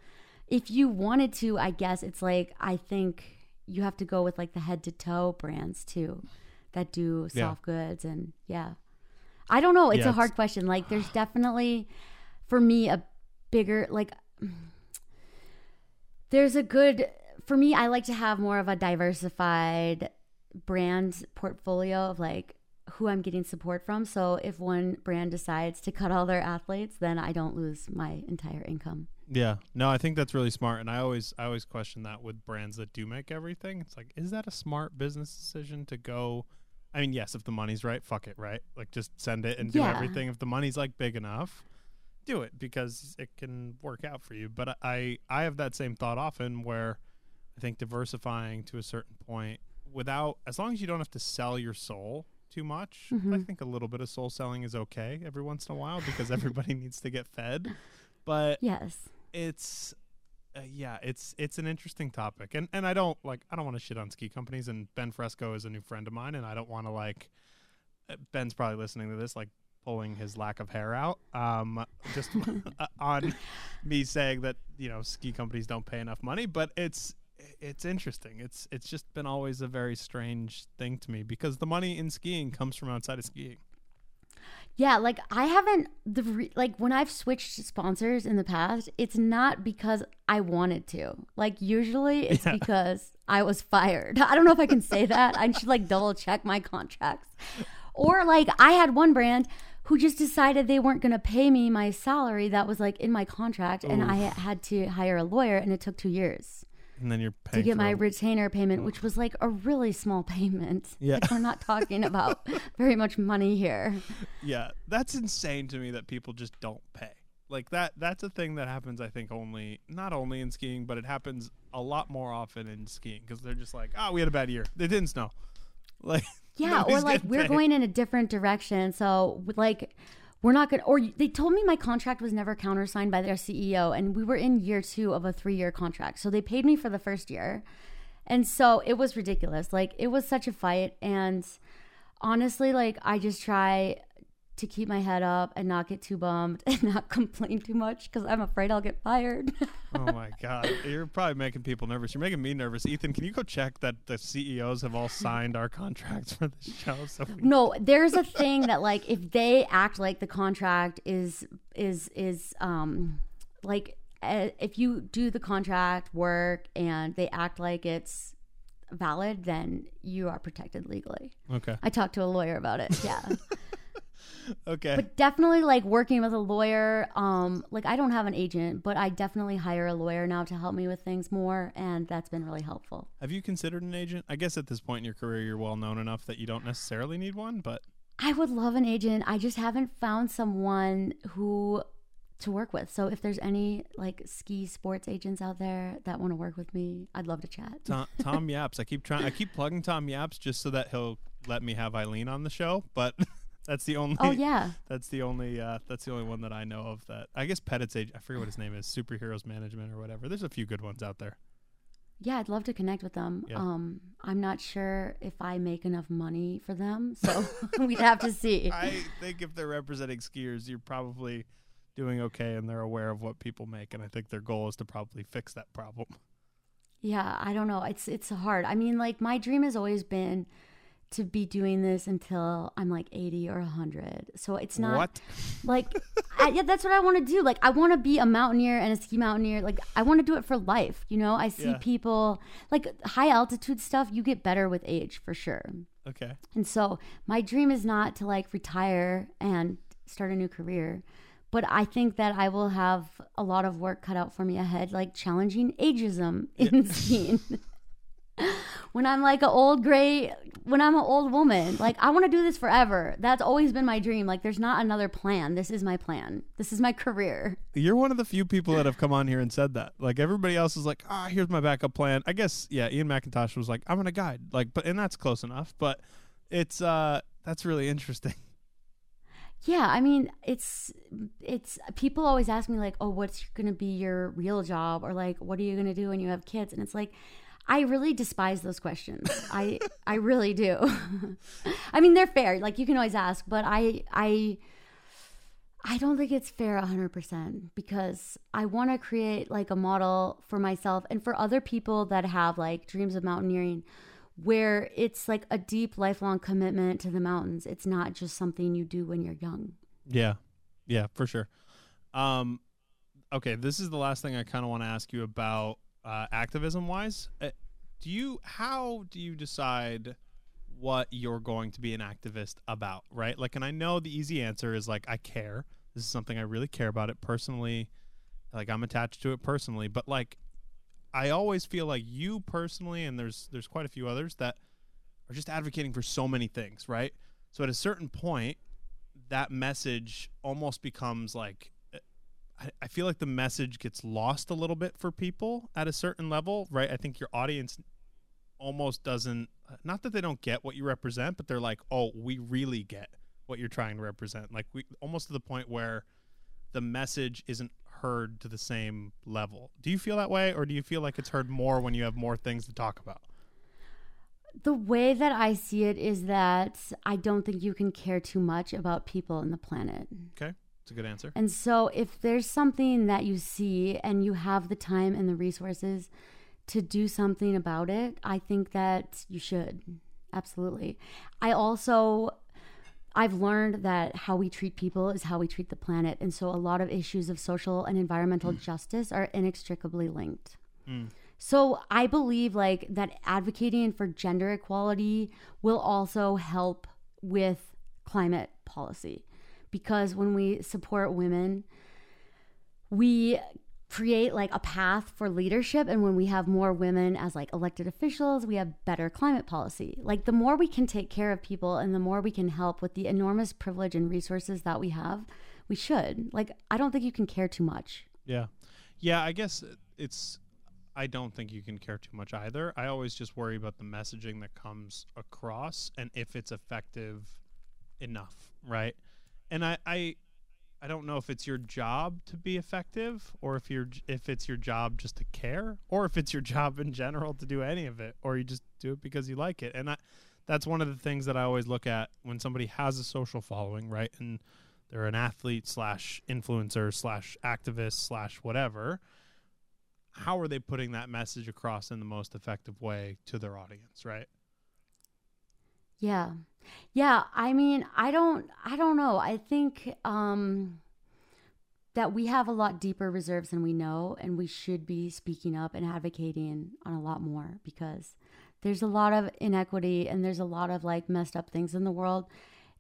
if you wanted to, I guess it's like, I think you have to go with like the head to toe brands too that do Yeah. soft goods. And yeah, I don't know. It's Yeah, a it's- hard question. Like, there's definitely, for me, a bigger, like, there's a good, for me, I like to have more of a diversified brand portfolio of like who I'm getting support from. So if one brand decides to cut all their athletes, then I don't lose my entire income. Yeah, no, I think that's really smart, and I always I always question that with brands that do make everything. It's like, is that a smart business decision to go? I mean, yes, if the money's right, fuck it, right? Like just send it and do Yeah. everything. If the money's like big enough, do it because it can work out for you. But I I have that same thought often where I think diversifying to a certain point without as long as you don't have to sell your soul too much. I Mhm. think a little bit of soul selling is okay every once in a while because everybody needs to get fed. But Yes. it's uh, yeah, it's it's an interesting topic, and and I don't like I don't want to shit on ski companies. And Ben Fresco is a new friend of mine, and I don't want to like uh, Ben's probably listening to this like pulling his lack of hair out um just on me saying that you know ski companies don't pay enough money but it's it's interesting it's it's just been always a very strange thing to me because the money in skiing comes from outside of skiing Yeah, like I haven't the re- like when I've switched sponsors in the past, it's not because I wanted to. Like usually it's Yeah. because I was fired. I don't know if I can say that. I should like double check my contracts. Or like I had one brand who just decided they weren't going to pay me my salary that was like in my contract and I had to hire a lawyer and it took 2 years and then you're paying to get my retainer payment, which was like a really small payment. Yeah. Like we're not talking about very much money here. Yeah, that's insane to me that people just don't pay. Like that that's a thing that happens I think only not only in skiing, but it happens a lot more often in skiing cuz they're just like, "Oh, we had a bad year. It didn't snow." Like Yeah, or like we're paid. going in a different direction. So like we're not going to or they told me my contract was never countersigned by their CEO and we were in year 2 of a 3-year contract. So they paid me for the first year. And so it was ridiculous. Like it was such a fight and honestly like I just try to keep my head up and not get too bummed and not complain too much cuz I'm afraid I'll get fired. Oh my god. You're probably making people nervous. You're making me nervous. Ethan, can you go check that the CEOs have all signed our contracts for this show so we no there's a thing that like if they act like the contract is is is um like uh, if you do the contract work and they act like it's valid then you are protected legally Okay. i talked to a lawyer about it yeah Okay. but definitely like working with a lawyer um like i don't have an agent but i definitely hire a lawyer now to help me with things more and that's been really helpful have you considered an agent? I guess at this point in your career you're well known enough that you don't necessarily need one, but I would love an agent. I just haven't found someone who to work with. So if there's any like ski sports agents out there that want to work with me, I'd love to chat. Tom, Tom Yaps. I keep trying. I keep plugging Tom Yaps just so that he'll let me have Eileen on the show. But that's the only. Oh yeah. That's the only. Uh, that's the only one that I know of. That I guess Pettit's age. I forget what his name is. Superheroes Management or whatever. There's a few good ones out there. Yeah, I'd love to connect with them. Yeah. Um, I'm not sure if I make enough money for them, so we'd have to see. I think if they're representing skiers, you're probably doing okay, and they're aware of what people make, and I think their goal is to probably fix that problem. Yeah, I don't know. It's it's hard. I mean, like my dream has always been to be doing this until I'm like 80 or 100. So it's not what? like I, yeah, that's what I want to do. Like I want to be a mountaineer and a ski mountaineer. Like I want to do it for life, you know? I see Yeah. people like high altitude stuff, you get better with age for sure. Okay. And so my dream is not to like retire and start a new career, but I think that I will have a lot of work cut out for me ahead, like challenging ageism in skiing. when I'm like an old gray, when I'm an old woman, like I want to do this forever. That's always been my dream. Like there's not another plan. This is my plan. This is my career. You're one of the few people that have come on here and said that. Like everybody else is like, ah, here's my backup plan. I guess yeah, Ian McIntosh was like, I'm gonna guide. Like, but and that's close enough. But it's uh that's really interesting. Yeah, I mean, it's it's people always ask me like, "Oh, what's going to be your real job?" or like, "What are you going to do when you have kids?" And it's like I really despise those questions. I I really do. I mean, they're fair. Like you can always ask, but I I I don't think it's fair 100% because I want to create like a model for myself and for other people that have like dreams of mountaineering where it's like a deep lifelong commitment to the mountains. It's not just something you do when you're young. Yeah. Yeah, for sure. Um okay, this is the last thing I kind of want to ask you about uh, activism wise. Uh, do you how do you decide what you're going to be an activist about, right? Like and I know the easy answer is like I care. This is something I really care about it personally. Like I'm attached to it personally, but like I always feel like you personally and there's there's quite a few others that are just advocating for so many things, right? So at a certain point that message almost becomes like I, I feel like the message gets lost a little bit for people at a certain level, right? I think your audience almost doesn't uh, not that they don't get what you represent, but they're like, "Oh, we really get what you're trying to represent." Like we almost to the point where the message isn't heard to the same level. Do you feel that way or do you feel like it's heard more when you have more things to talk about? The way that I see it is that I don't think you can care too much about people and the planet. Okay? It's a good answer. And so, if there's something that you see and you have the time and the resources to do something about it, I think that you should. Absolutely. I also I've learned that how we treat people is how we treat the planet. And so a lot of issues of social and environmental justice are inextricably linked. Mm. So I believe like that advocating for gender equality will also help with climate policy because when we support women, we create like a path for leadership and when we have more women as like elected officials we have better climate policy like the more we can take care of people and the more we can help with the enormous privilege and resources that we have we should like i don't think you can care too much Yeah. Yeah, I guess it's I don't think you can care too much either. I always just worry about the messaging that comes across and if it's effective enough, right? And I I I don't know if it's your job to be effective or if you're if it's your job just to care or if it's your job in general to do any of it or you just do it because you like it. And I that's one of the things that I always look at when somebody has a social following, right? And they're an athlete slash influencer slash activist slash whatever. How are they putting that message across in the most effective way to their audience, right? Yeah. Yeah, I mean, I don't I don't know. I think um that we have a lot deeper reserves than we know and we should be speaking up and advocating on a lot more because there's a lot of inequity and there's a lot of like messed up things in the world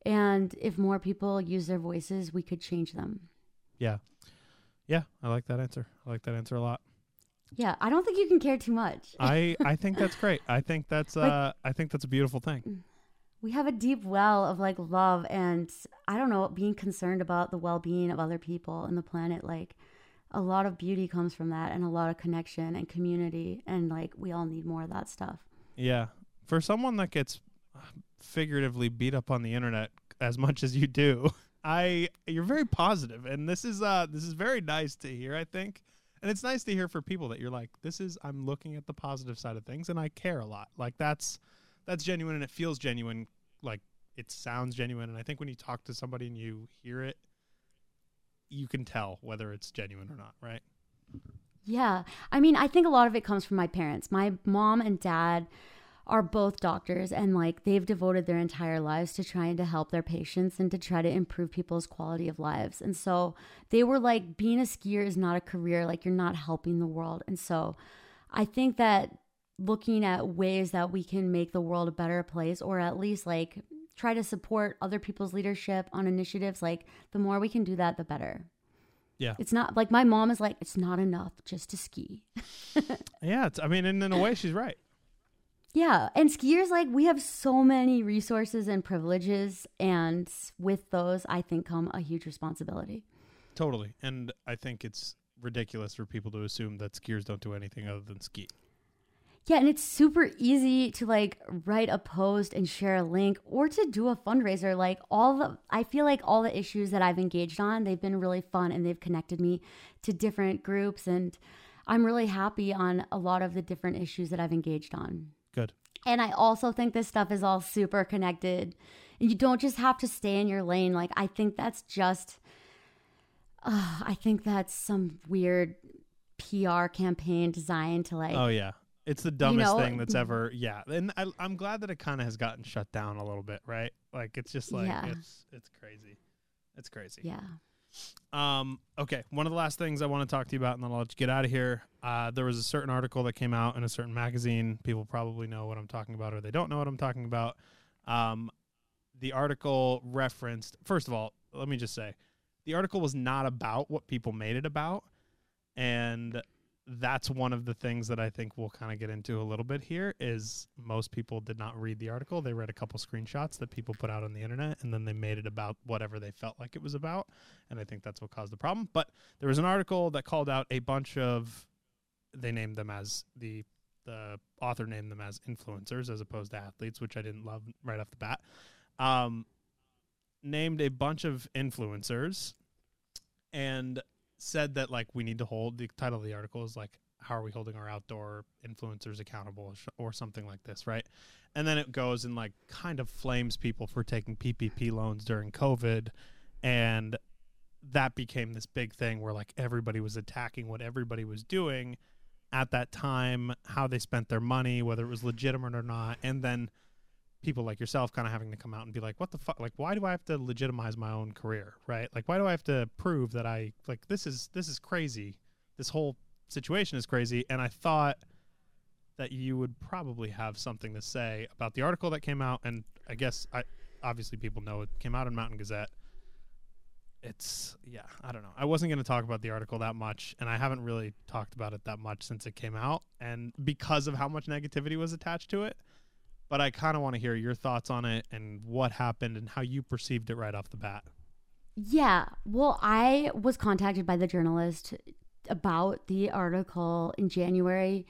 and if more people use their voices, we could change them. Yeah. Yeah, I like that answer. I like that answer a lot. Yeah, I don't think you can care too much. I I think that's great. I think that's Like- uh I think that's a beautiful thing. We have a deep well of like love and I don't know, being concerned about the well being of other people and the planet. Like a lot of beauty comes from that and a lot of connection and community. And like we all need more of that stuff. Yeah. For someone that gets figuratively beat up on the internet as much as you do, I you're very positive and this is uh this is very nice to hear, I think. And it's nice to hear for people that you're like, this is I'm looking at the positive side of things and I care a lot. Like that's that's genuine and it feels genuine like it sounds genuine. And i think when you talk to somebody and you hear it you can tell whether it's genuine or not right? Yeah. I mean i think a lot of it comes from my parents. My mom and dad are both doctors and like they've devoted their entire lives to trying to help their patients and to try to improve people's quality of lives. And so they were like being a skier is not a career. Like you're not helping the world. And so I think that looking at ways that we can make the world a better place or at least like try to support other people's leadership on initiatives. Like the more we can do that the better. Yeah. It's not like my mom is like it's not enough just to ski. Yeah it's, i mean and in a way she's right. Yeah and skiers like we have so many resources and privileges and with those i think come a huge responsibility. Totally and i think it's ridiculous for people to assume that skiers don't do anything other than ski yeah, and it's super easy to like write a post and share a link or to do a fundraiser. Like all the I feel like all the issues that I've engaged on, they've been really fun and they've connected me to different groups and I'm really happy on a lot of the different issues that I've engaged on. Good. And I also think this stuff is all super connected. And you don't just have to stay in your lane. Like I think that's just uh, I think that's some weird PR campaign designed to like Oh yeah it's the dumbest you know, thing that's ever. Yeah, and I, am glad that it kind of has gotten shut down a little bit, right? Like it's just like yeah. it's it's crazy. It's crazy. Yeah. Um. Okay. One of the last things I want to talk to you about, and then I'll let you get out of here. Uh, there was a certain article that came out in a certain magazine. People probably know what I'm talking about, or they don't know what I'm talking about. Um, the article referenced. First of all, let me just say, the article was not about what people made it about, and that's one of the things that I think we'll kind of get into a little bit here is most people did not read the article. They read a couple screenshots that people put out on the internet and then they made it about whatever they felt like it was about. And I think that's what caused the problem. But there was an article that called out a bunch of they named them as the the author named them as influencers as opposed to athletes, which I didn't love right off the bat. Um, named a bunch of influencers and said that like we need to hold the title of the article is like how are we holding our outdoor influencers accountable or something like this, right? And then it goes and like kind of flames people for taking PPP loans during COVID and that became this big thing where like everybody was attacking what everybody was doing at that time, how they spent their money, whether it was legitimate or not, and then people like yourself kind of having to come out and be like, what the fuck? Like, why do I have to legitimize my own career? Right? Like, why do I have to prove that I like this is this is crazy. This whole situation is crazy. And I thought that you would probably have something to say about the article that came out. And I guess I obviously people know it came out in Mountain Gazette. It's yeah, I don't know. I wasn't going to talk about the article that much, and I haven't really talked about it that much since it came out, and because of how much negativity was attached to it but I kind of want to hear your thoughts on it and what happened and how you perceived it right off the bat. Yeah. Well, I was contacted by the journalist about the article in January,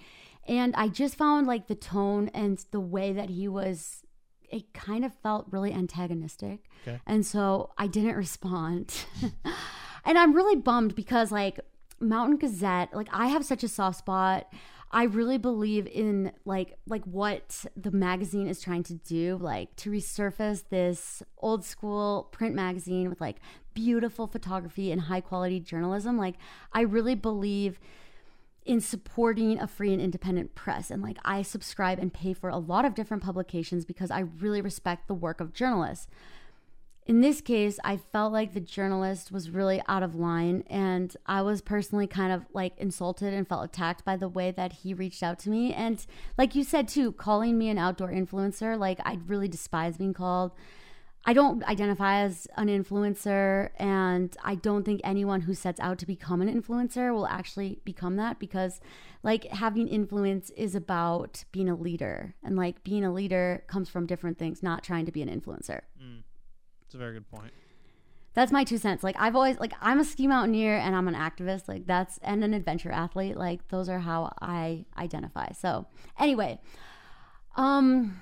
and I just found like the tone and the way that he was it kind of felt really antagonistic. Okay. And so I didn't respond. and I'm really bummed because like Mountain Gazette, like I have such a soft spot. I really believe in like like what the magazine is trying to do, like to resurface this old school print magazine with like beautiful photography and high quality journalism. Like I really believe in supporting a free and independent press and like I subscribe and pay for a lot of different publications because I really respect the work of journalists in this case, I felt like the journalist was really out of line, and I was personally kind of like insulted and felt attacked by the way that he reached out to me. And like you said too, calling me an outdoor influencer, like I really despise being called I don't identify as an influencer, and I don't think anyone who sets out to become an influencer will actually become that because, like, having influence is about being a leader, and like being a leader comes from different things, not trying to be an influencer. Mm. It's a very good point. That's my two cents. Like, I've always, like, I'm a ski mountaineer and I'm an activist, like, that's, and an adventure athlete. Like, those are how I identify. So, anyway, um,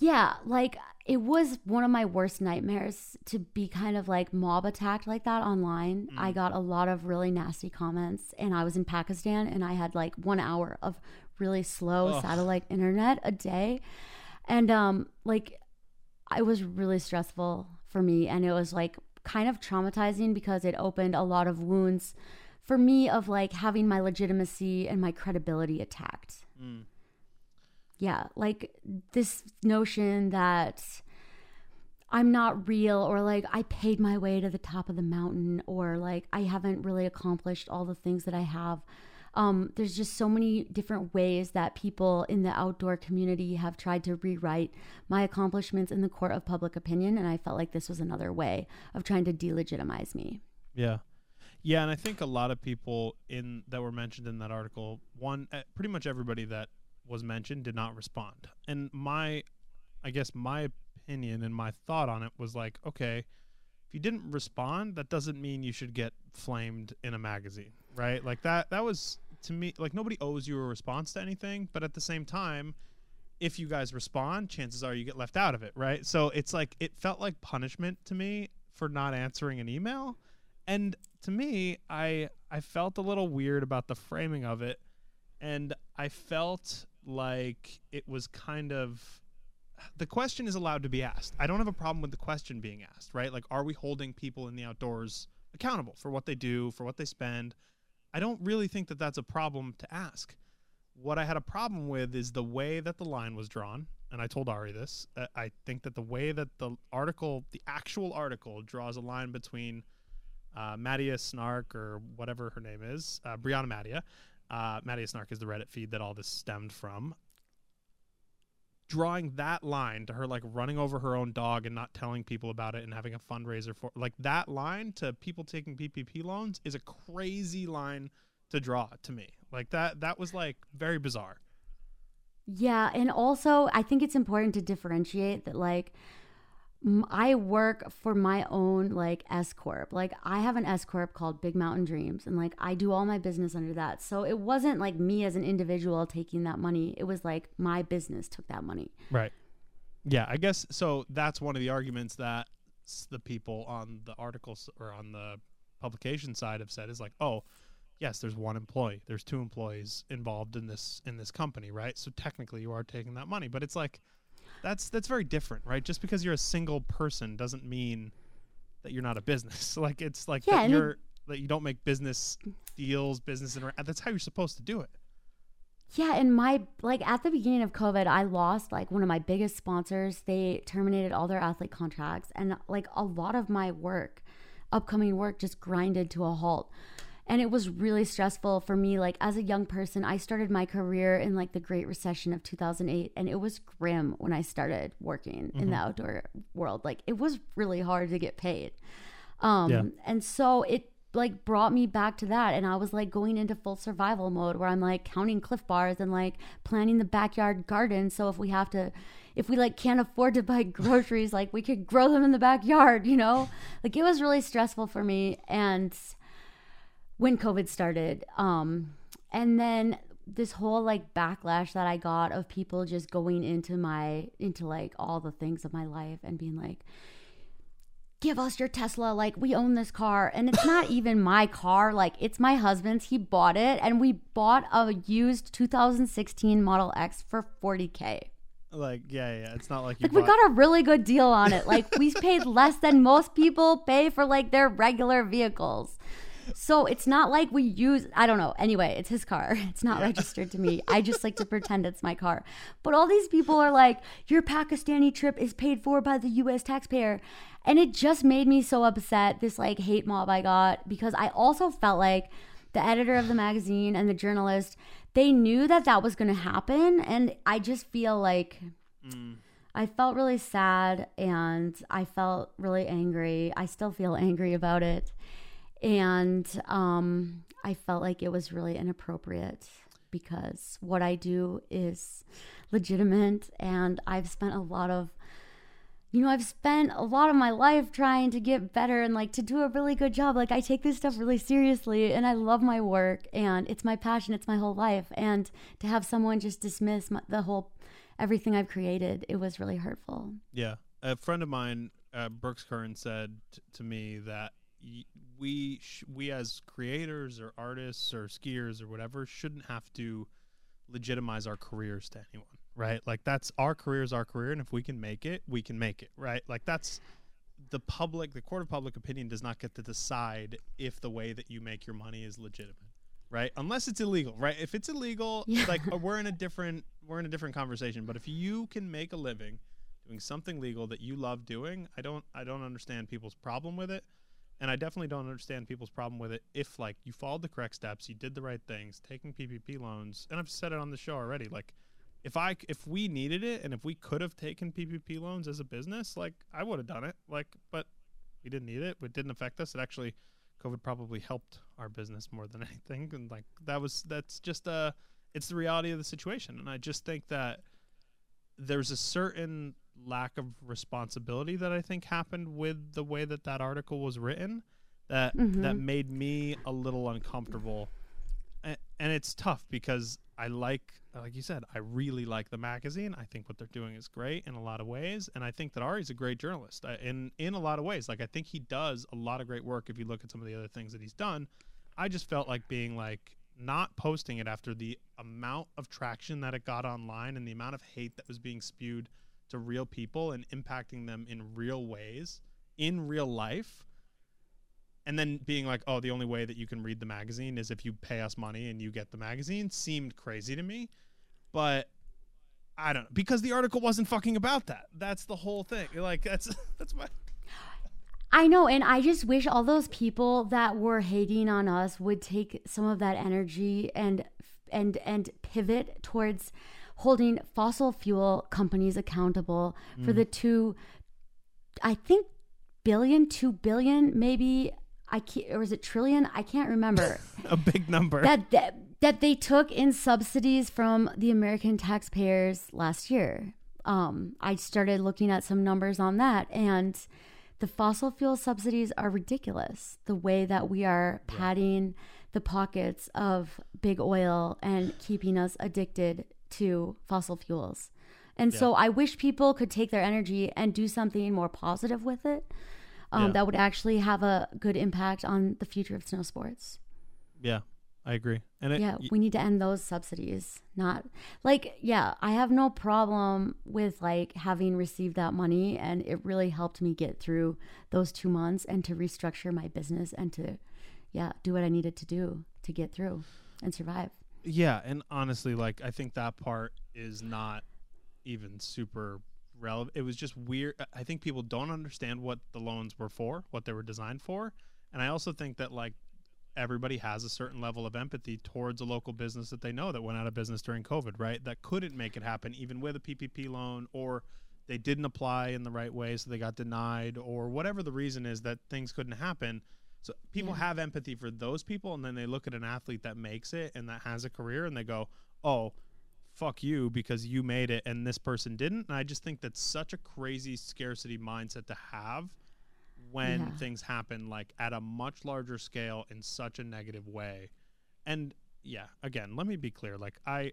yeah, like it was one of my worst nightmares to be kind of like mob attacked like that online. I got a lot of really nasty comments, and I was in Pakistan and I had like one hour of really slow Ugh. satellite internet a day. And um, like it was really stressful for me, and it was like kind of traumatizing because it opened a lot of wounds for me of like having my legitimacy and my credibility attacked Mm. yeah like this notion that i'm not real or like i paid my way to the top of the mountain or like i haven't really accomplished all the things that i have um, there's just so many different ways that people in the outdoor community have tried to rewrite my accomplishments in the court of public opinion and i felt like this was another way of trying to delegitimize me Yeah. Yeah, and I think a lot of people in that were mentioned in that article, one eh, pretty much everybody that was mentioned did not respond. And my I guess my opinion and my thought on it was like, okay, if you didn't respond, that doesn't mean you should get flamed in a magazine, right? Like that that was to me like nobody owes you a response to anything, but at the same time, if you guys respond, chances are you get left out of it, right? So it's like it felt like punishment to me for not answering an email. And to me, I I felt a little weird about the framing of it and I felt like it was kind of the question is allowed to be asked. I don't have a problem with the question being asked, right? Like are we holding people in the outdoors accountable for what they do, for what they spend? I don't really think that that's a problem to ask. What I had a problem with is the way that the line was drawn, and I told Ari this. Uh, I think that the way that the article, the actual article, draws a line between uh, Madia Snark or whatever her name is, uh, Brianna Madia. Uh, Madia Snark is the Reddit feed that all this stemmed from. Drawing that line to her like running over her own dog and not telling people about it and having a fundraiser for like that line to people taking PPP loans is a crazy line to draw to me. Like that that was like very bizarre. Yeah, and also I think it's important to differentiate that like I work for my own like S corp. Like I have an S corp called Big Mountain Dreams and like I do all my business under that. So it wasn't like me as an individual taking that money. It was like my business took that money. Right. Yeah, I guess so. That's one of the arguments that the people on the articles or on the publication side have said is like, oh, yes, there's one employee, there's two employees involved in this in this company, right? So technically, you are taking that money, but it's like that's that's very different, right? Just because you're a single person doesn't mean that you're not a business. like it's like Yeah, that you're that you don't make business deals, business inter- that's how you're supposed to do it. Yeah, and my like at the beginning of COVID, I lost like one of my biggest sponsors. They terminated all their athlete contracts and like a lot of my work, upcoming work just grinded to a halt. And it was really stressful for me like as a young person. I started my career in like the Great Recession of 2008 and it was grim when I started working in the outdoor world. Like it was really hard to get paid. Um Yeah. and so it like brought me back to that and I was like going into full survival mode where I'm like counting cliff bars and like planning the backyard garden so if we have to if we like can't afford to buy groceries like we could grow them in the backyard, you know? Like it was really stressful for me and when COVID started um and then this whole like backlash that I got of people just going into my into like all the things of my life and being like give us your Tesla. Like, we own this car. And it's not even my car. Like, it's my husband's. He bought it. And we bought a used 2016 Model X for 40K. Like yeah, yeah, it's not like you Like, we got a really good deal on it. Like, we paid less than most people pay for like their regular vehicles. So it's not like we use, I don't know. Anyway, it's his car. It's not registered to me. I just like to pretend it's my car. But all these people are like, your Pakistani trip is paid for by the US taxpayer. And it just made me so upset, this like hate mob I got, because I also felt like the editor of the magazine and the journalist, they knew that that was going to happen. And I just feel like. Mm. I felt really sad and I felt really angry. I still feel angry about it. And um, I felt like it was really inappropriate because what I do is legitimate and I've spent a lot of you know, I've spent a lot of my life trying to get better and like to do a really good job. Like, I take this stuff really seriously and I love my work and it's my passion, it's my whole life. And to have someone just dismiss my, the whole everything I've created, it was really hurtful. Yeah. A friend of mine, uh, Brooks Kern, said t- to me that we, sh- we as creators or artists or skiers or whatever, shouldn't have to legitimize our careers to anyone right? Like that's our career is our career, and if we can make it, we can make it, right? Like that's the public, the court of public opinion does not get to decide if the way that you make your money is legitimate, right? Unless it's illegal, right? If it's illegal, Yeah. like uh, we're in a different we're in a different conversation. But if you can make a living doing something legal that you love doing, I don't I don't understand people's problem with it. And I definitely don't understand people's problem with it if like you followed the correct steps, you did the right things, taking PPP loans, and I've said it on the show already, like if I if we needed it and if we could have taken PPP loans as a business, like I would have done it. Like, but we didn't need it. It didn't affect us. It actually, COVID probably helped our business more than anything. And like that was that's just uh it's the reality of the situation. And I just think that there's a certain lack of responsibility that I think happened with the way that that article was written that that Mhm. made me a little uncomfortable. And, and it's tough because I like like you said, I really like the magazine. I think what they're doing is great in a lot of ways, and I think that Ari's a great journalist uh, in in a lot of ways. Like I think he does a lot of great work. If you look at some of the other things that he's done, I just felt like being like not posting it after the amount of traction that it got online and the amount of hate that was being spewed to real people and impacting them in real ways in real life. And then being like oh the only way that you can read the magazine is if you pay us money and you get the magazine seemed crazy to me. But i don't know because the article wasn't fucking about that. That's the whole thing. Like that's that's my I know, and I just wish all those people that were hating on us would take some of that energy and and and pivot towards holding fossil fuel companies accountable for the two I think billion, two billion, maybe I can't, or is it trillion? I can't remember. a big number that, that that they took in subsidies from the American taxpayers last year. Um, I started looking at some numbers on that, and the fossil fuel subsidies are ridiculous. The way that we are padding the pockets of big oil and keeping us addicted to fossil fuels. And so I wish people could take their energy and do something more positive with it. Um, Yeah. That would actually have a good impact on the future of snow sports. yeah i agree and it, Yeah, we need to end those subsidies. Not like, yeah, I have no problem with like having received that money and it really helped me get through those two months and to restructure my business and to, yeah, do what I needed to do to get through and survive. Yeah, and honestly, like I think that part is not even super relevant. It was just weird. I- think people don't understand what the loans were for, what they were designed for, and I also think that like everybody has a certain level of empathy towards a local business that they know that went out of business during COVID, right? That couldn't make it happen even with a PPP loan or they didn't apply in the right way so they got denied or whatever the reason is that things couldn't happen. So people Yeah. have empathy for those people and then they look at an athlete that makes it and that has a career and they go, "Oh, fuck you because you made it and this person didn't." And I just think that's such a crazy scarcity mindset to have when Yeah. things happen like at a much larger scale in such a negative way. And yeah, again, let me be clear. Like I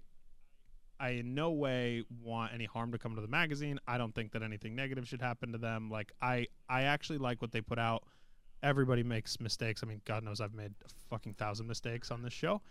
I in no way want any harm to come to the magazine. I don't think that anything negative should happen to them. Like I I actually like what they put out. Everybody makes mistakes. I mean, God knows I've made a fucking thousand mistakes on this show.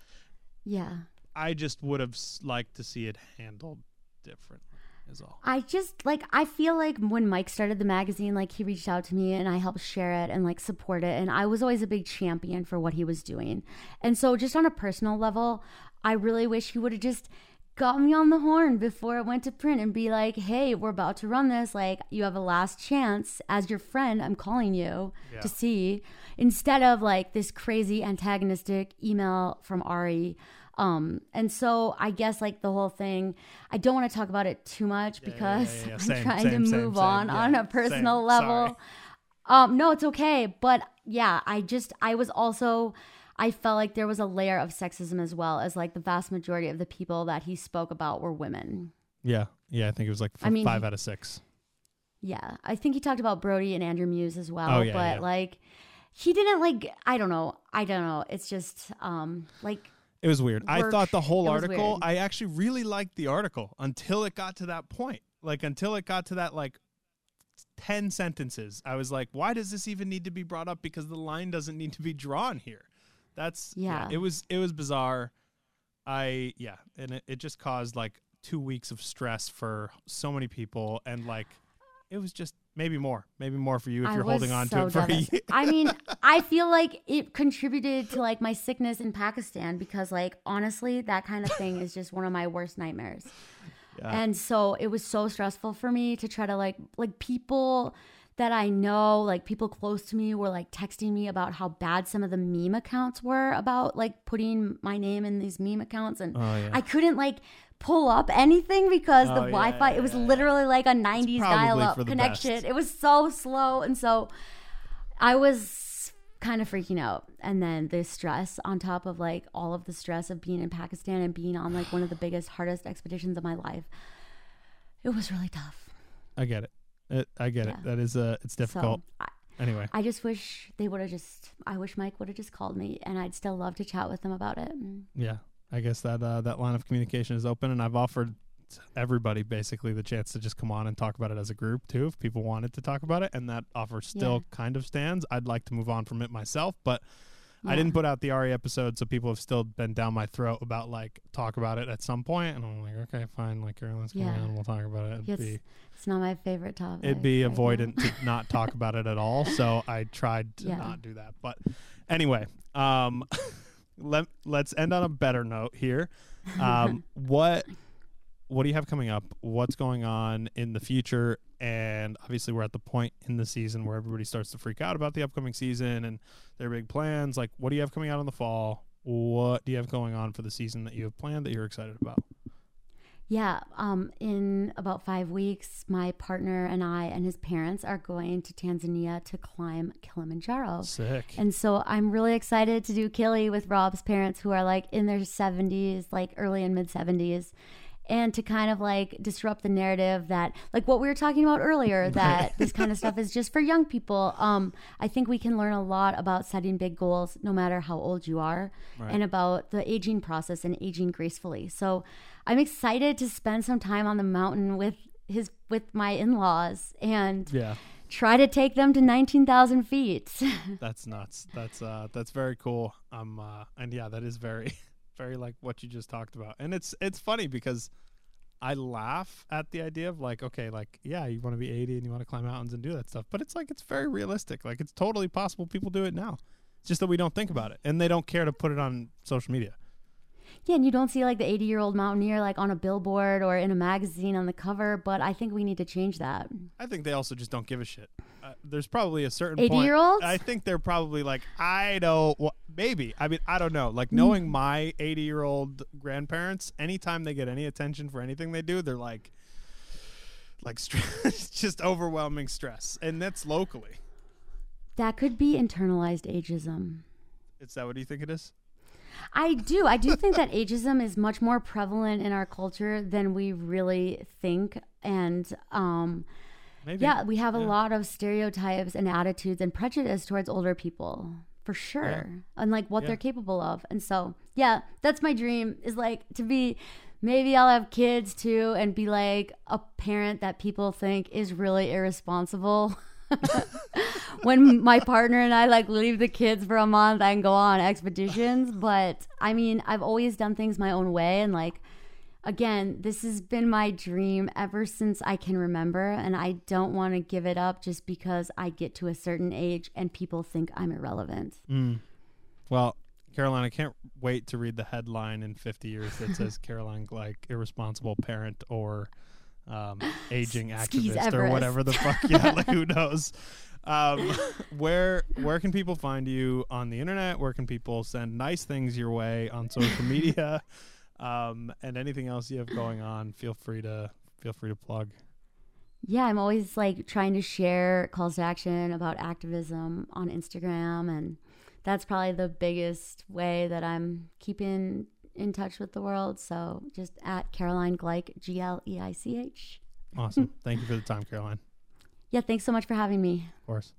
Yeah. I just would have liked to see it handled differently. Is all. I just like I feel like when Mike started the magazine, like he reached out to me and I helped share it and like support it. And I was always a big champion for what he was doing. And so just on a personal level, I really wish he would have just got me on the horn before it went to print and be like, hey, we're about to run this. Like, you have a last chance. As your friend, I'm calling you Yeah. to see. Instead of like this crazy antagonistic email from Ari Um, and so I guess like the whole thing, I don't want to talk about it too much Yeah, because yeah, yeah. I'm trying same, to same, move same. on on a same. personal Sorry. level. Um, no, it's okay. But yeah, I just I was also I felt like there was a layer of sexism as well as like the vast majority of the people that he spoke about were women. Yeah, yeah. I think it was like f- I mean, five out of six. Yeah, I think he talked about Brody and Andrew Muse as well, Oh, yeah, but yeah. like he didn't like I don't know. I don't know. It's just um like It was weird. I thought the whole It article. I actually really liked the article until it got to that point. Like until it got to that like ten sentences. I was like, why does this even need to be brought up? Because the line doesn't need to be drawn here. That's Yeah. It was it was bizarre. I yeah, and it, it just caused like two weeks of stress for so many people, and like it was just maybe more, maybe more for you if I you're holding on so to it for a year. I mean, I feel like it contributed to like my sickness in Pakistan because like honestly, that kind of thing is just one of my worst nightmares. Yeah. And so it was so stressful for me to try to like like people that I know, like people close to me were like texting me about how bad some of the meme accounts were about like putting my name in these meme accounts and Oh, yeah. I couldn't like pull up anything because Oh, the yeah, Wi-Fi yeah, it was literally like a 90s dial-up connection. best. It was so slow and so I was kind of freaking out and then the stress on top of like all of the stress of being in Pakistan and being on like one of the biggest hardest expeditions of my life. It was really tough. I get it. It I get it. Yeah. That is uh, it's difficult. So I, anyway, I just wish they would have just I wish Mike would have just called me and I'd still love to chat with them about it. Mm. yeah, I guess that uh, that line of communication is open, and I've offered everybody basically the chance to just come on and talk about it as a group too, if people wanted to talk about it, and that offer still Yeah. kind of stands. I'd like to move on from it myself, but I didn't put out the Ari episode, so people have still been down my throat about like talk about it at some point, and I'm like, okay, fine, like Caroline's coming Yeah. on, we'll talk about it. It'd Yes, be It's not my favorite topic. it'd be right avoidant to not talk about it at all. So I tried to Yeah. not do that. But anyway, um, let let's end on a better note here. Um, what what do you have coming up? What's going on in the future? And obviously, we're at the point in the season where everybody starts to freak out about the upcoming season and their big plans. Like, what do you have coming out in the fall? What do you have going on for the season that you have planned that you're excited about? Yeah, um, in about five weeks, my partner and I and his parents are going to Tanzania to climb Kilimanjaro. Sick. And so I'm really excited to do Kili with Rob's parents, who are like in their 70s, like early and mid 70s, and to kind of like disrupt the narrative that, like what we were talking about earlier, that this kind of stuff is just for young people. Um, I think we can learn a lot about setting big goals, no matter how old you are, Right. and about the aging process and aging gracefully. So I'm excited to spend some time on the mountain with his with my in-laws and yeah. try to take them to 19,000 feet. That's nuts. That's uh that's very cool. Um uh and yeah, that is very very like what you just talked about. And it's it's funny because I laugh at the idea of like okay, like yeah, you want to be 80 and you want to climb mountains and do that stuff, but it's like it's very realistic. Like it's totally possible people do it now. It's just that we don't think about it and they don't care to put it on social media. Yeah, and you don't see like the 80 year old mountaineer like on a billboard or in a magazine on the cover, but I think we need to change that. I think they also just don't give a shit. Uh, there's probably a certain 80 point- year olds? I think they're probably like, I don't, well, maybe. I mean, I don't know. Like Mm. knowing my 80 year old grandparents, anytime they get any attention for anything they do, they're like, like stress, just overwhelming stress, and that's locally. That could be internalized ageism. Is that what you think it is? I do. I do think that ageism is much more prevalent in our culture than we really think. And um, Maybe. yeah, we have a lot of stereotypes and attitudes and prejudice towards older people for sure and like what Yeah. they're capable of. And so, yeah, that's my dream is like to be maybe I'll have kids too and be like a parent that people think is really irresponsible. when my partner and I like leave the kids for a month and go on expeditions, but I mean, I've always done things my own way and like again, this has been my dream ever since I can remember and I don't want to give it up just because I get to a certain age and people think I'm irrelevant. Mm. Well, Caroline, I can't wait to read the headline in 50 years that says Caroline Gleich, irresponsible parent or um, aging activist or whatever the fuck. Yeah, like who knows? Um, where where can people find you on the internet? Where can people send nice things your way on social media? Um, and anything else you have going on, feel free to feel free to plug. Yeah, I'm always like trying to share calls to action about activism on Instagram. And that's probably the biggest way that I'm keeping in touch with the world. So just at Caroline Gleich, G L E I C H. Awesome. Thank you for the time, Caroline. Yeah, thanks so much for having me. Of course.